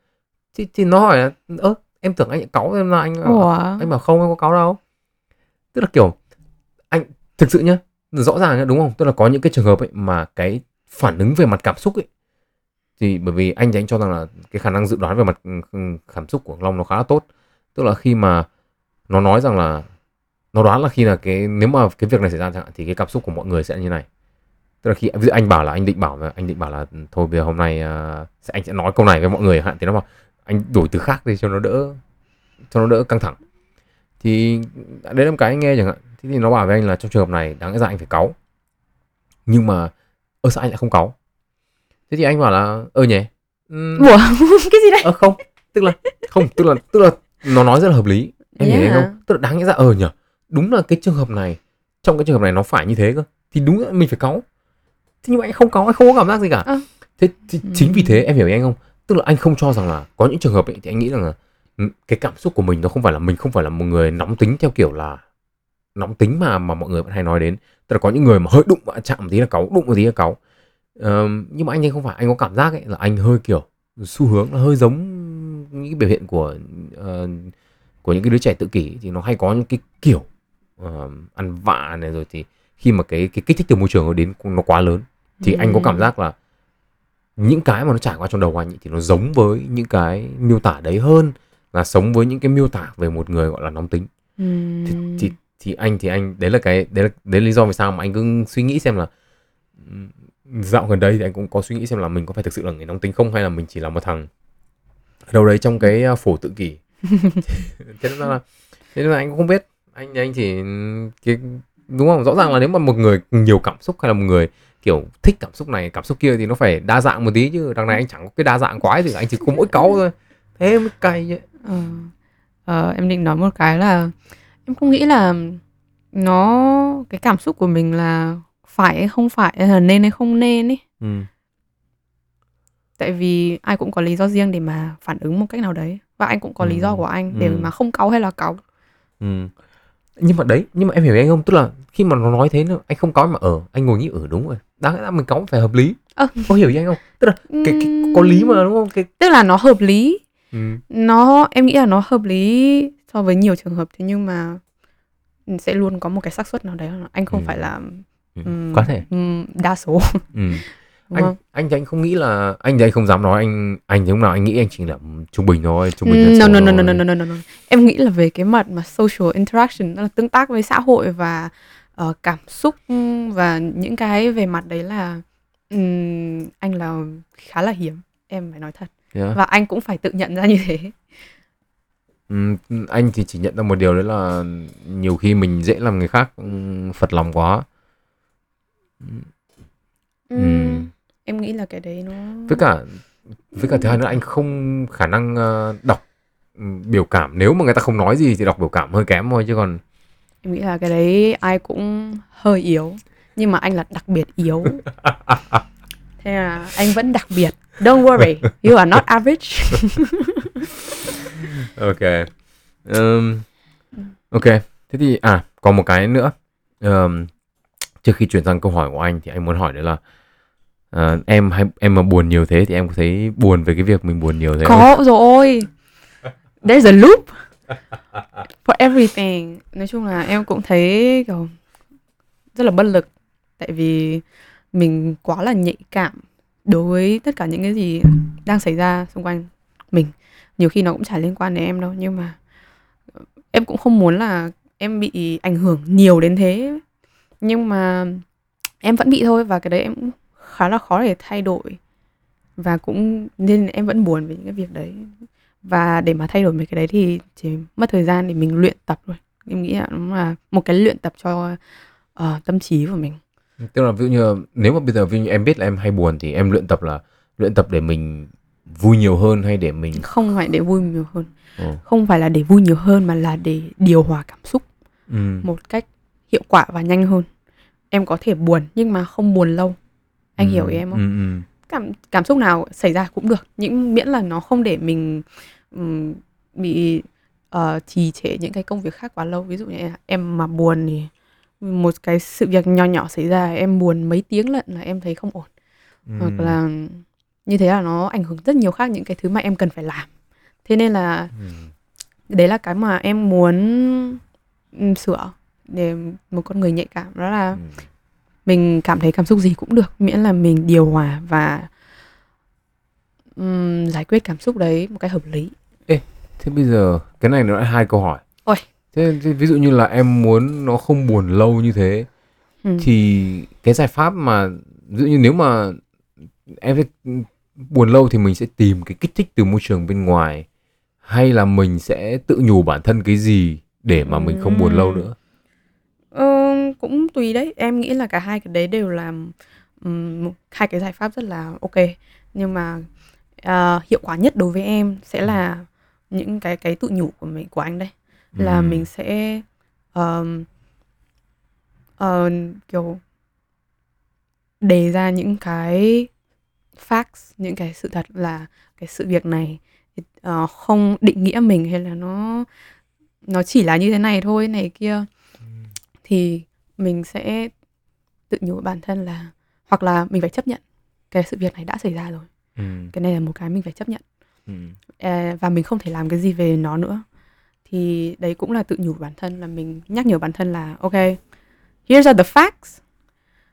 Thì, thì nó hỏi là ơ em tưởng anh cáu em là anh Ủa? anh bảo không em có cáu đâu. Tức là kiểu anh thực sự nhá rõ ràng nhá đúng không? Tức là có những cái trường hợp ấy mà cái phản ứng về mặt cảm xúc ấy thì bởi vì anh thì anh cho rằng là cái khả năng dự đoán về mặt ừ, ừ, cảm xúc của Long nó khá là tốt. Tức là khi mà nó nói rằng là nó đoán là khi là cái nếu mà cái việc này xảy ra chẳng hạn thì cái cảm xúc của mọi người sẽ như này. Tức là khi ví dụ anh bảo là anh định bảo anh định bảo là ừ, thôi bây giờ hôm nay uh, sẽ anh sẽ nói câu này với mọi người chẳng hạn thì nó bảo anh đổi từ khác đi cho nó đỡ cho nó đỡ căng thẳng. Thì đấy là một cái anh nghe chẳng hạn. Thế thì nó bảo với anh là trong trường hợp này đáng lẽ ra anh phải cáu. Nhưng mà ơ sao anh lại không cáu thế thì anh bảo là ơ nhỉ. Ừm, Ủa? cái gì đấy? Ơ không. Tức là không tức là tức là nó nói rất là hợp lý. Em hiểu Yeah. anh không? tức là đáng lẽ ra ờ nhỉ. Đúng là cái trường hợp này trong cái trường hợp này nó phải như thế cơ. Thì đúng là mình phải cáu. Thế nhưng mà anh không cáu anh không có cảm giác gì cả. Ờ. thế thì chính vì thế em hiểu ý anh không? Tức là anh không cho rằng là có những trường hợp ấy thì anh nghĩ rằng là cái cảm xúc của mình nó không phải là mình không phải là một người nóng tính theo kiểu là nóng tính mà mà mọi người vẫn hay nói đến. Tức là có những người mà hơi đụng chạm một tí là cáu đụng một tí là cáu Nhưng mà anh thì không phải anh có cảm giác ấy là anh hơi kiểu xu hướng là hơi giống những cái biểu hiện của ờ, của những cái đứa trẻ tự kỷ thì nó hay có những cái kiểu ờ, ăn vạ này rồi thì khi mà cái cái kích thích từ môi trường nó đến nó quá lớn. Thì anh có cảm giác là những cái mà nó trải qua trong đầu anh ấy, thì nó giống với những cái miêu tả đấy hơn là sống với những cái miêu tả về một người gọi là nóng tính. Thì, thì thì anh thì anh đấy là cái đấy là đấy là lý do vì sao mà anh cứ suy nghĩ xem là dạo gần đây thì anh cũng có suy nghĩ xem là mình có phải thực sự là người nóng tính không hay là mình chỉ là một thằng đâu đấy trong cái uh, phổ tự kỷ. Thế nên là thế nên là anh cũng không biết. Anh anh chỉ cái đúng không? Rõ ràng là nếu mà một người nhiều cảm xúc hay là một người kiểu thích cảm xúc này cảm xúc kia thì nó phải đa dạng một tí chứ đằng này anh chẳng có cái đa dạng quái gì cả, anh chỉ có mỗi cáu thôi. Thế mới cay chứ Ờ. Ờ, em định nói một cái là em không nghĩ là nó cái cảm xúc của mình là phải hay không phải hay là nên hay không nên ấy ừ. tại vì ai cũng có lý do riêng để mà phản ứng một cách nào đấy và anh cũng có lý Ừ. do của anh để Ừ. mà không cáu hay là cáu Ừ. nhưng mà đấy nhưng mà em hiểu anh không tức là khi mà nó nói thế nữa anh không cáu mà ở anh ngồi nghĩ ở đúng rồi đáng lẽ ra mình cáu phải hợp lý Ờ. có hiểu ý anh không tức là cái, cái có lý mà đúng không cái tức là nó hợp lý ừ. nó em nghĩ là nó hợp lý so với nhiều trường hợp thế nhưng mà sẽ luôn có một cái xác suất nào đấy anh không Ừ. phải là Ừ. ừm, có thể ừm, đa số ừ. đúng anh không? anh thì anh không nghĩ là anh thì anh không dám nói anh anh lúc nào anh nghĩ anh chỉ là trung bình thôi trung bình No, no, no, no, thôi. no, no, no, no. Em nghĩ là về cái mặt mà social interaction, đó là tương tác với xã hội và ờ, cảm xúc và những cái về mặt đấy là ừm, anh là khá là hiếm, em phải nói thật. Yeah. Và anh cũng phải tự nhận ra như thế. Ừm, anh thì chỉ nhận ra một điều đấy là nhiều khi mình dễ làm người khác phật lòng quá. Ừm, Ừm. em nghĩ là cái đấy nó Với cả với cả thứ hai nữa anh không khả năng ờ, đọc ừm, biểu cảm nếu mà người ta không nói gì thì đọc biểu cảm hơi kém thôi chứ còn em nghĩ là cái đấy ai cũng hơi yếu, nhưng mà anh là đặc biệt yếu. Thế là anh vẫn đặc biệt. Don't worry, you are not average. ok Ừm, ok thế thì à còn một cái nữa Ừm, trước khi chuyển sang câu hỏi của anh thì anh muốn hỏi đấy là uh, em hay em mà buồn nhiều thế thì em có thấy buồn về cái việc mình buồn nhiều thế không? Có rồi. There's a loop for everything. Nói chung là em cũng thấy kiểu rất là bất lực tại vì mình quá là nhạy cảm đối với tất cả những cái gì đang xảy ra xung quanh mình. Nhiều khi nó cũng chả liên quan đến em đâu nhưng mà em cũng không muốn là em bị ảnh hưởng nhiều đến thế. Nhưng mà em vẫn bị thôi và cái đấy em cũng khá là khó để thay đổi. Và cũng nên em vẫn buồn về những cái việc đấy. Và để mà thay đổi mấy cái đấy thì chỉ mất thời gian để mình luyện tập thôi. Em nghĩ là nó là một cái luyện tập cho ờ, tâm trí của mình. tức là ví dụ như nếu mà bây giờ ví dụ như em biết là em hay buồn thì em luyện tập là luyện tập để mình vui nhiều hơn hay để mình Không phải để vui nhiều hơn. Ồ. Không phải là để vui nhiều hơn mà là để điều hòa cảm xúc Ừm, một cách hiệu quả và nhanh hơn. Em có thể buồn nhưng mà không buồn lâu. Anh hiểu ừm, ý em không? ừm, ừm. cảm cảm xúc nào xảy ra cũng được những miễn là nó không để mình ừm, bị ờ, trì trệ những cái công việc khác quá lâu ví dụ như em mà buồn thì một cái sự việc nhỏ nhỏ xảy ra em buồn mấy tiếng lận là em thấy không ổn hoặc Ừm, là như thế là nó ảnh hưởng rất nhiều khác những cái thứ mà em cần phải làm thế nên là ừm. đấy là cái mà em muốn ừm, sửa để một con người nhạy cảm đó là Ừm. mình cảm thấy cảm xúc gì cũng được miễn là mình điều hòa và ừm, giải quyết cảm xúc đấy một cách hợp lý Thế bây giờ cái này nó lại hai câu hỏi. Ôi. Thế, thế ví dụ như là em muốn nó không buồn lâu như thế Ừm. thì cái giải pháp mà ví dụ như nếu mà em buồn lâu thì mình sẽ tìm cái kích thích từ môi trường bên ngoài hay là mình sẽ tự nhủ bản thân cái gì để mà mình không buồn lâu nữa. Cũng tùy đấy. Em nghĩ là cả hai cái đấy đều là ừm, hai cái giải pháp rất là ok. Nhưng mà ờ, hiệu quả nhất đối với em sẽ là những cái cái tự nhủ của mình của anh đây là Ừm. mình sẽ ờm, ờ, kiểu đề ra những cái facts những cái sự thật là cái sự việc này ờ, không định nghĩa mình hay là nó nó chỉ là như thế này thôi này kia. Thì mình sẽ tự nhủ bản thân là hoặc là mình phải chấp nhận cái sự việc này đã xảy ra rồi Ừm. cái này là một cái mình phải chấp nhận Ừm. à, và mình không thể làm cái gì về nó nữa thì đấy cũng là tự nhủ bản thân là mình nhắc nhở bản thân là ok here's are the facts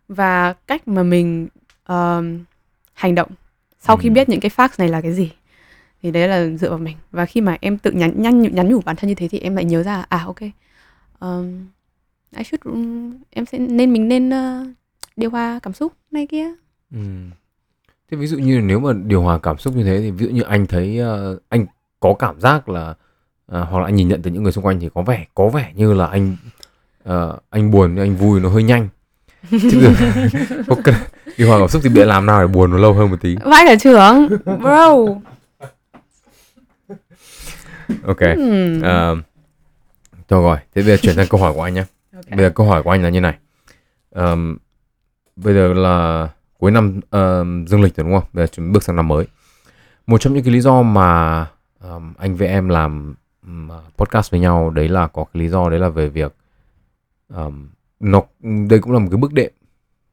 và cách mà mình um, hành động sau khi Ừm. biết những cái facts này là cái gì thì đấy là dựa vào mình và khi mà em tự nhắn nhắn nhắn nhủ bản thân như thế thì em lại nhớ ra à ok um, I should um, em sẽ nên mình nên uh, điều hòa cảm xúc này kia Ừm. Thế ví dụ như nếu mà điều hòa cảm xúc như thế thì ví dụ như anh thấy ờ, anh có cảm giác là ờ, hoặc là anh nhìn nhận từ những người xung quanh thì có vẻ có vẻ như là anh ờ, anh buồn anh vui nó hơi nhanh. Chứ được điều hòa cảm xúc thì biết làm nào để buồn nó lâu hơn một tí. vai cả trưởng bro Ok. Hmm. Ờ, thôi rồi, thế bây giờ chuyển sang câu hỏi của anh nhé. Ok. Bây giờ câu hỏi của anh là như này. Ờm, bây giờ là cuối năm ờm, dương lịch rồi đúng không? Bây giờ chuẩn bước sang năm mới. Một trong những cái lý do mà ờm, anh với em làm ừm, podcast với nhau đấy là có cái lý do đấy là về việc ờm, nó đây cũng là một cái bước đệm,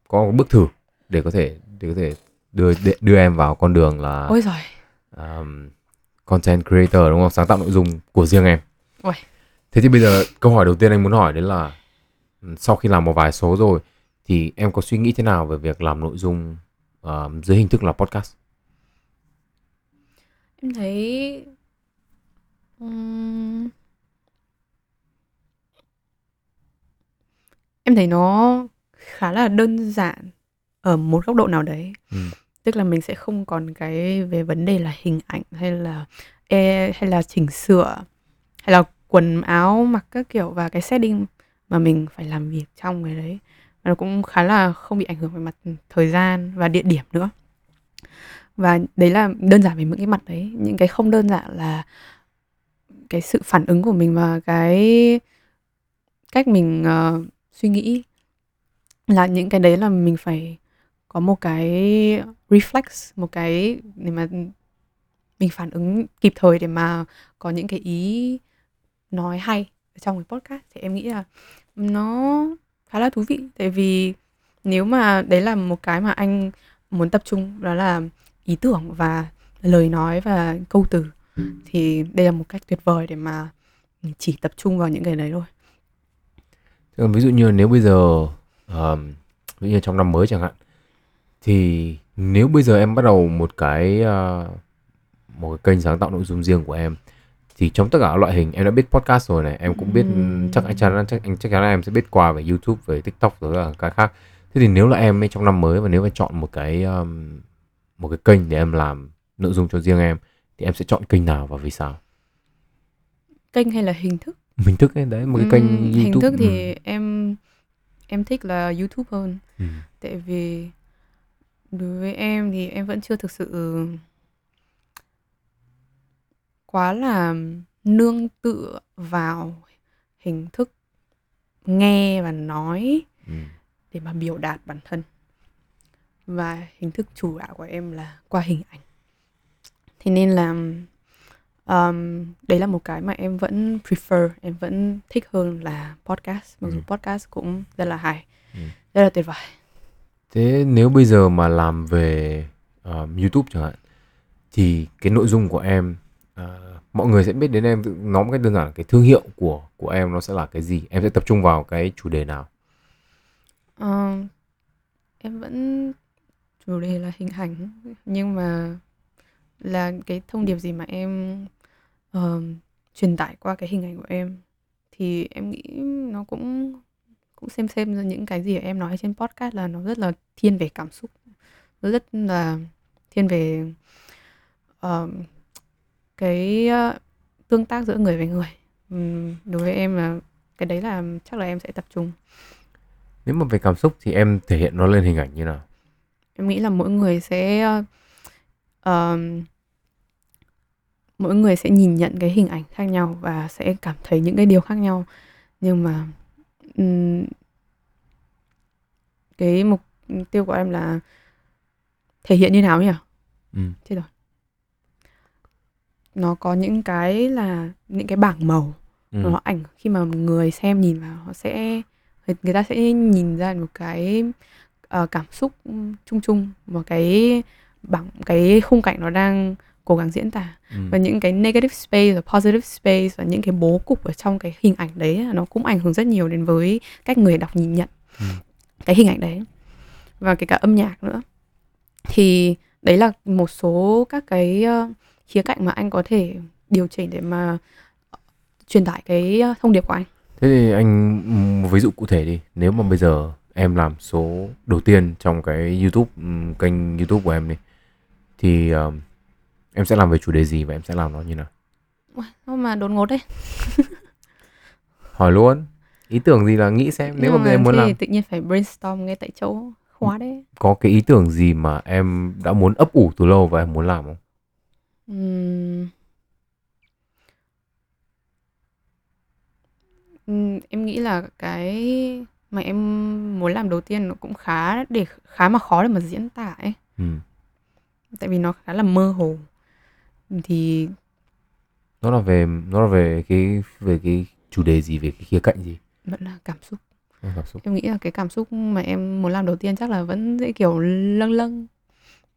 có một bước thử để có thể để có thể đưa để, đưa em vào con đường là ôi giời um, content creator đúng không? Sáng tạo nội dung của riêng em. Uầy. Thế thì bây giờ câu hỏi đầu tiên anh muốn hỏi đấy là sau khi làm một vài số rồi thì em có suy nghĩ thế nào về việc làm nội dung um, dưới hình thức là podcast? em thấy ừm, em thấy nó khá là đơn giản ở một góc độ nào đấy Ừ. tức là mình sẽ không còn cái về vấn đề là hình ảnh hay là e, hay là chỉnh sửa hay là quần áo mặc các kiểu và cái setting mà mình phải làm việc trong cái đấy. Nó cũng khá là không bị ảnh hưởng về mặt thời gian và địa điểm nữa. Và đấy là đơn giản về những cái mặt đấy. Những cái không đơn giản là cái sự phản ứng của mình và cái cách mình uh, suy nghĩ là những cái đấy là mình phải có một cái reflex một cái để mà mình phản ứng kịp thời để mà có những cái ý nói hay trong cái podcast. Thì em nghĩ là nó khá là thú vị. Tại vì nếu mà đấy là một cái mà anh muốn tập trung đó là ý tưởng và lời nói và câu từ thì đây là một cách tuyệt vời để mà chỉ tập trung vào những cái đấy thôi. Thế còn ví dụ như nếu bây giờ um, ví dụ như trong năm mới chẳng hạn thì nếu bây giờ em bắt đầu một cái uh, một cái kênh sáng tạo nội dung riêng của em thì trong tất cả loại hình em đã biết podcast rồi này em cũng biết Ừm. chắc anh chắn chắc anh chắc chắn là em sẽ biết qua về YouTube về TikTok rồi là cái khác thế thì nếu là em ấy trong năm mới và nếu phải chọn một cái um, một cái kênh để em làm nội dung cho riêng em thì em sẽ chọn kênh nào và vì sao kênh hay là hình thức mình thức ấy đấy một cái kênh Ừm, YouTube hình thức ừ. thì em em thích là YouTube hơn Ừ. tại vì đối với em thì em vẫn chưa thực sự quá là nương tựa vào hình thức nghe và nói Ừ. để mà biểu đạt bản thân và hình thức chủ đạo của em là qua hình ảnh thế nên là um, đấy là một cái mà em vẫn prefer em vẫn thích hơn là podcast mặc dù Ừ. podcast cũng rất là hay Ừ. rất là tuyệt vời Thế nếu bây giờ mà làm về um, YouTube chẳng hạn thì cái nội dung của em à, mọi người sẽ biết đến em nói một cách đơn giản là cái thương hiệu của của em nó sẽ là cái gì? Em sẽ tập trung vào cái chủ đề nào? Ờ, em vẫn chủ đề là hình ảnh nhưng mà là cái thông điệp gì mà em uh, truyền tải qua cái hình ảnh của em thì em nghĩ nó cũng cũng xem xem ra những cái gì em nói trên podcast là nó rất là thiên về cảm xúc nó rất là thiên về uh, cái ờ, tương tác giữa người với người. Ừm, đối với em là cái đấy là chắc là em sẽ tập trung. Nếu mà về cảm xúc thì em thể hiện nó lên hình ảnh như nào? em nghĩ là mỗi người sẽ ờ, ờm, mỗi người sẽ nhìn nhận cái hình ảnh khác nhau và sẽ cảm thấy những cái điều khác nhau. Nhưng mà ừm, cái mục tiêu của em là thể hiện như nào nhỉ Ừ. nó có những cái là những cái bảng màu Ừ. nó ảnh khi mà người xem nhìn vào họ sẽ người, ta sẽ nhìn ra một cái ờ, cảm xúc chung chung một cái bảng cái khung cảnh nó đang cố gắng diễn tả Ừ. và những cái negative space và positive space và những cái bố cục ở trong cái hình ảnh đấy nó cũng ảnh hưởng rất nhiều đến với cách người đọc nhìn nhận Ừ. cái hình ảnh đấy và kể cả âm nhạc nữa thì đấy là một số các cái ờ, khía cạnh mà anh có thể điều chỉnh để mà ờ, truyền tải cái ờ, thông điệp của anh Thế thì anh một ví dụ cụ thể đi. Nếu mà bây giờ em làm số đầu tiên trong cái YouTube kênh YouTube của em đi thì um, em sẽ làm về chủ đề gì và em sẽ làm nó như nào? Sao mà đột ngột đấy Hỏi luôn. Ý tưởng gì là nghĩ xem nếu mà, em muốn làm tự nhiên phải brainstorm ngay tại chỗ khóa đấy có cái ý tưởng gì mà em đã muốn ấp ủ từ lâu và em muốn làm không? Ừm. Ừm, em nghĩ là cái mà em muốn làm đầu tiên nó cũng khá để khá mà khó để mà diễn tả ấy Ừ. tại vì nó khá là mơ hồ thì Nó là về nó là về cái về cái chủ đề gì về cái khía cạnh gì? vẫn là cảm xúc Nó cảm xúc. em nghĩ là cái cảm xúc mà em muốn làm đầu tiên chắc là vẫn sẽ kiểu lâng lâng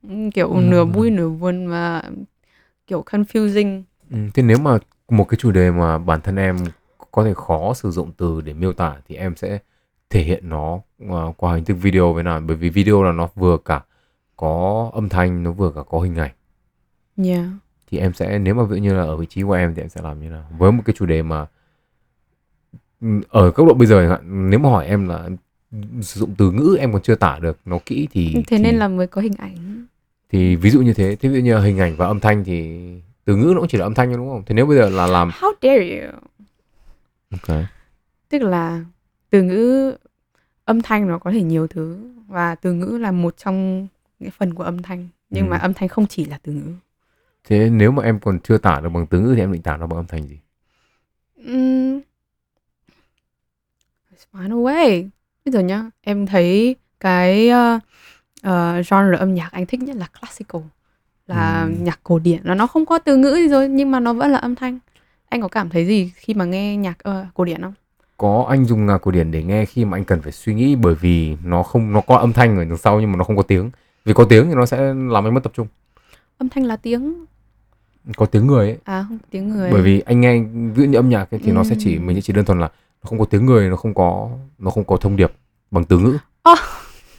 Ừm, kiểu nửa vui nửa buồn và kiểu confusing Ừ. Thế nếu mà một cái chủ đề mà bản thân em có thể khó sử dụng từ để miêu tả thì em sẽ thể hiện nó ờ, qua hình thức video với nào? Bởi vì video là nó vừa cả có âm thanh nó vừa cả có hình ảnh yeah. thì em sẽ nếu mà ví dụ như là ở vị trí của em thì em sẽ làm như nào với một cái chủ đề mà ừ, ở góc độ bây giờ nếu mà hỏi em là sử dụng từ ngữ em còn chưa tả được nó kỹ thì thế thì, nên là mới có hình ảnh thì ví dụ như thế thế ví dụ như hình ảnh và âm thanh thì từ ngữ nó cũng chỉ là âm thanh thôi đúng không thế nếu bây giờ là làm how dare you ok tức là từ ngữ âm thanh nó có thể nhiều thứ và từ ngữ là một trong những phần của âm thanh nhưng Ừ. mà âm thanh không chỉ là từ ngữ thế nếu mà em còn chưa tả được bằng từ ngữ thì em định tả nó bằng âm thanh gì Ừm. Let's find a way. Bây giờ nhá, em thấy cái ờ, ờ, genre âm nhạc anh thích nhất là classical, là Ừm. nhạc cổ điển. Là nó không có từ ngữ gì rồi nhưng mà nó vẫn là âm thanh. Anh có cảm thấy gì khi mà nghe nhạc ờ, cổ điển không? có anh dùng nhạc cổ điển để nghe khi mà anh cần phải suy nghĩ bởi vì nó không nó có âm thanh ở đằng sau nhưng mà nó không có tiếng vì có tiếng thì nó sẽ làm anh mất tập trung Âm thanh là tiếng có tiếng người ấy à không tiếng người. bởi vì anh nghe ví như âm nhạc ấy, thì nó sẽ chỉ mình sẽ chỉ đơn thuần là nó không có tiếng người nó không có nó không có thông điệp bằng từ ngữ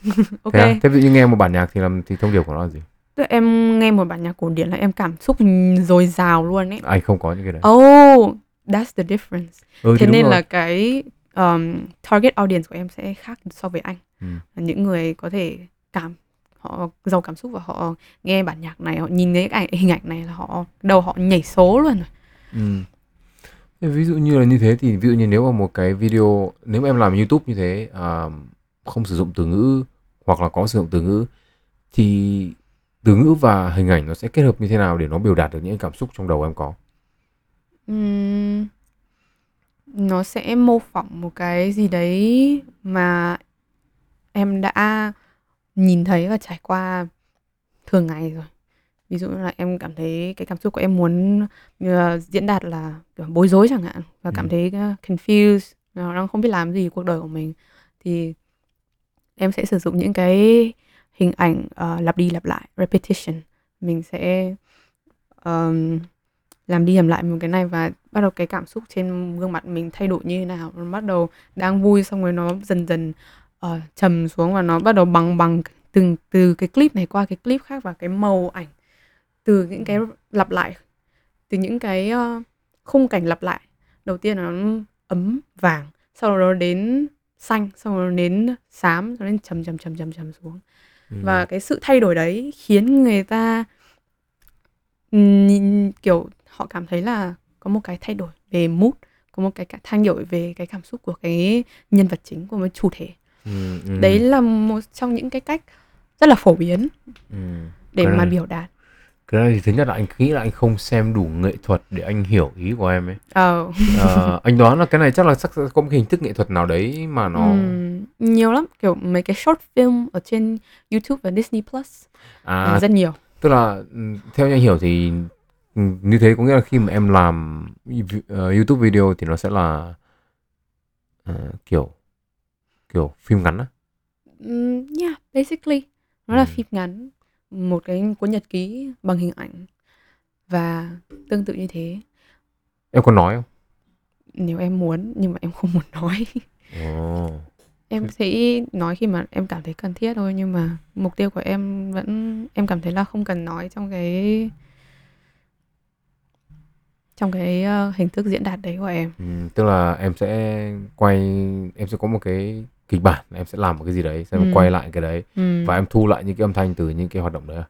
ok. thế, à? thế ví dụ như nghe một bản nhạc thì làm thì thông điệp của nó là gì em nghe một bản nhạc cổ điển là em cảm xúc dồi dào luôn ấy. anh không có những cái đấy Oh, that's the difference. ừ, thế nên rồi. là cái um, target audience của em sẽ khác so với anh Ừ. những người có thể cảm họ giàu cảm xúc và họ nghe bản nhạc này họ nhìn thấy cái hình ảnh này là họ đầu họ nhảy số luôn rồi Ừ. Ví dụ như là như thế thì ví dụ như nếu mà một cái video nếu mà em làm YouTube như thế à, không sử dụng từ ngữ hoặc là có sử dụng từ ngữ thì từ ngữ và hình ảnh nó sẽ kết hợp như thế nào để nó biểu đạt được những cảm xúc trong đầu em có Ừm, nó sẽ mô phỏng một cái gì đấy mà em đã nhìn thấy và trải qua thường ngày rồi ví dụ như là em cảm thấy cái cảm xúc của em muốn ờ, diễn đạt là kiểu bối rối chẳng hạn và cảm Ừ. thấy ờ, confused nó đang không biết làm gì cuộc đời của mình thì em sẽ sử dụng những cái hình ảnh uh, lặp đi lặp lại repetition. Mình sẽ um, làm đi làm lại một cái này và bắt đầu cái cảm xúc trên gương mặt mình thay đổi như thế nào. Nó bắt đầu đang vui xong rồi nó dần dần uh, trầm xuống và nó bắt đầu bằng bằng từng từ cái clip này qua cái clip khác và cái màu ảnh. Từ những cái lặp lại từ những cái uh, khung cảnh lặp lại. Đầu tiên là nó ấm vàng sau đó đến xanh đó nó đến xám rồi đến trầm trầm trầm trầm trầm xuống. Ừ. và cái sự thay đổi đấy khiến người ta nhìn, kiểu họ cảm thấy là có một cái thay đổi về mood có một cái thay đổi về cái cảm xúc của cái nhân vật chính của một chủ thể. Ừ, ừ, đấy là một trong những cái cách rất là phổ biến ừ. để mà biểu đạt cái này thì thứ nhất là anh nghĩ là anh không xem đủ nghệ thuật để anh hiểu ý của em ấy. Ờ. Ờ, anh đoán là cái này chắc là chắc có một hình thức nghệ thuật nào đấy mà nó ừm, nhiều lắm kiểu mấy cái short film ở trên YouTube và Disney Plus. À là rất nhiều. tức là ừ, theo như anh hiểu thì ừ, như thế có nghĩa là khi mà em làm ờ, YouTube video thì nó sẽ là ờ, kiểu kiểu phim ngắn á? Ừm, yeah basically. Nó là Ừ. phim ngắn một cái cuốn nhật ký bằng hình ảnh và tương tự như thế. Em có nói không? Nếu em muốn nhưng mà em không muốn nói. Ồ. em sẽ nói khi mà em cảm thấy cần thiết thôi nhưng mà mục tiêu của em vẫn em cảm thấy là không cần nói trong cái trong cái ờ, hình thức diễn đạt đấy của em. Ừ, tức là em sẽ quay em sẽ có một cái kịch bản em sẽ làm một cái gì đấy xong em Ừ. quay lại cái đấy Ừm, và em thu lại những cái âm thanh từ những cái hoạt động đấy à?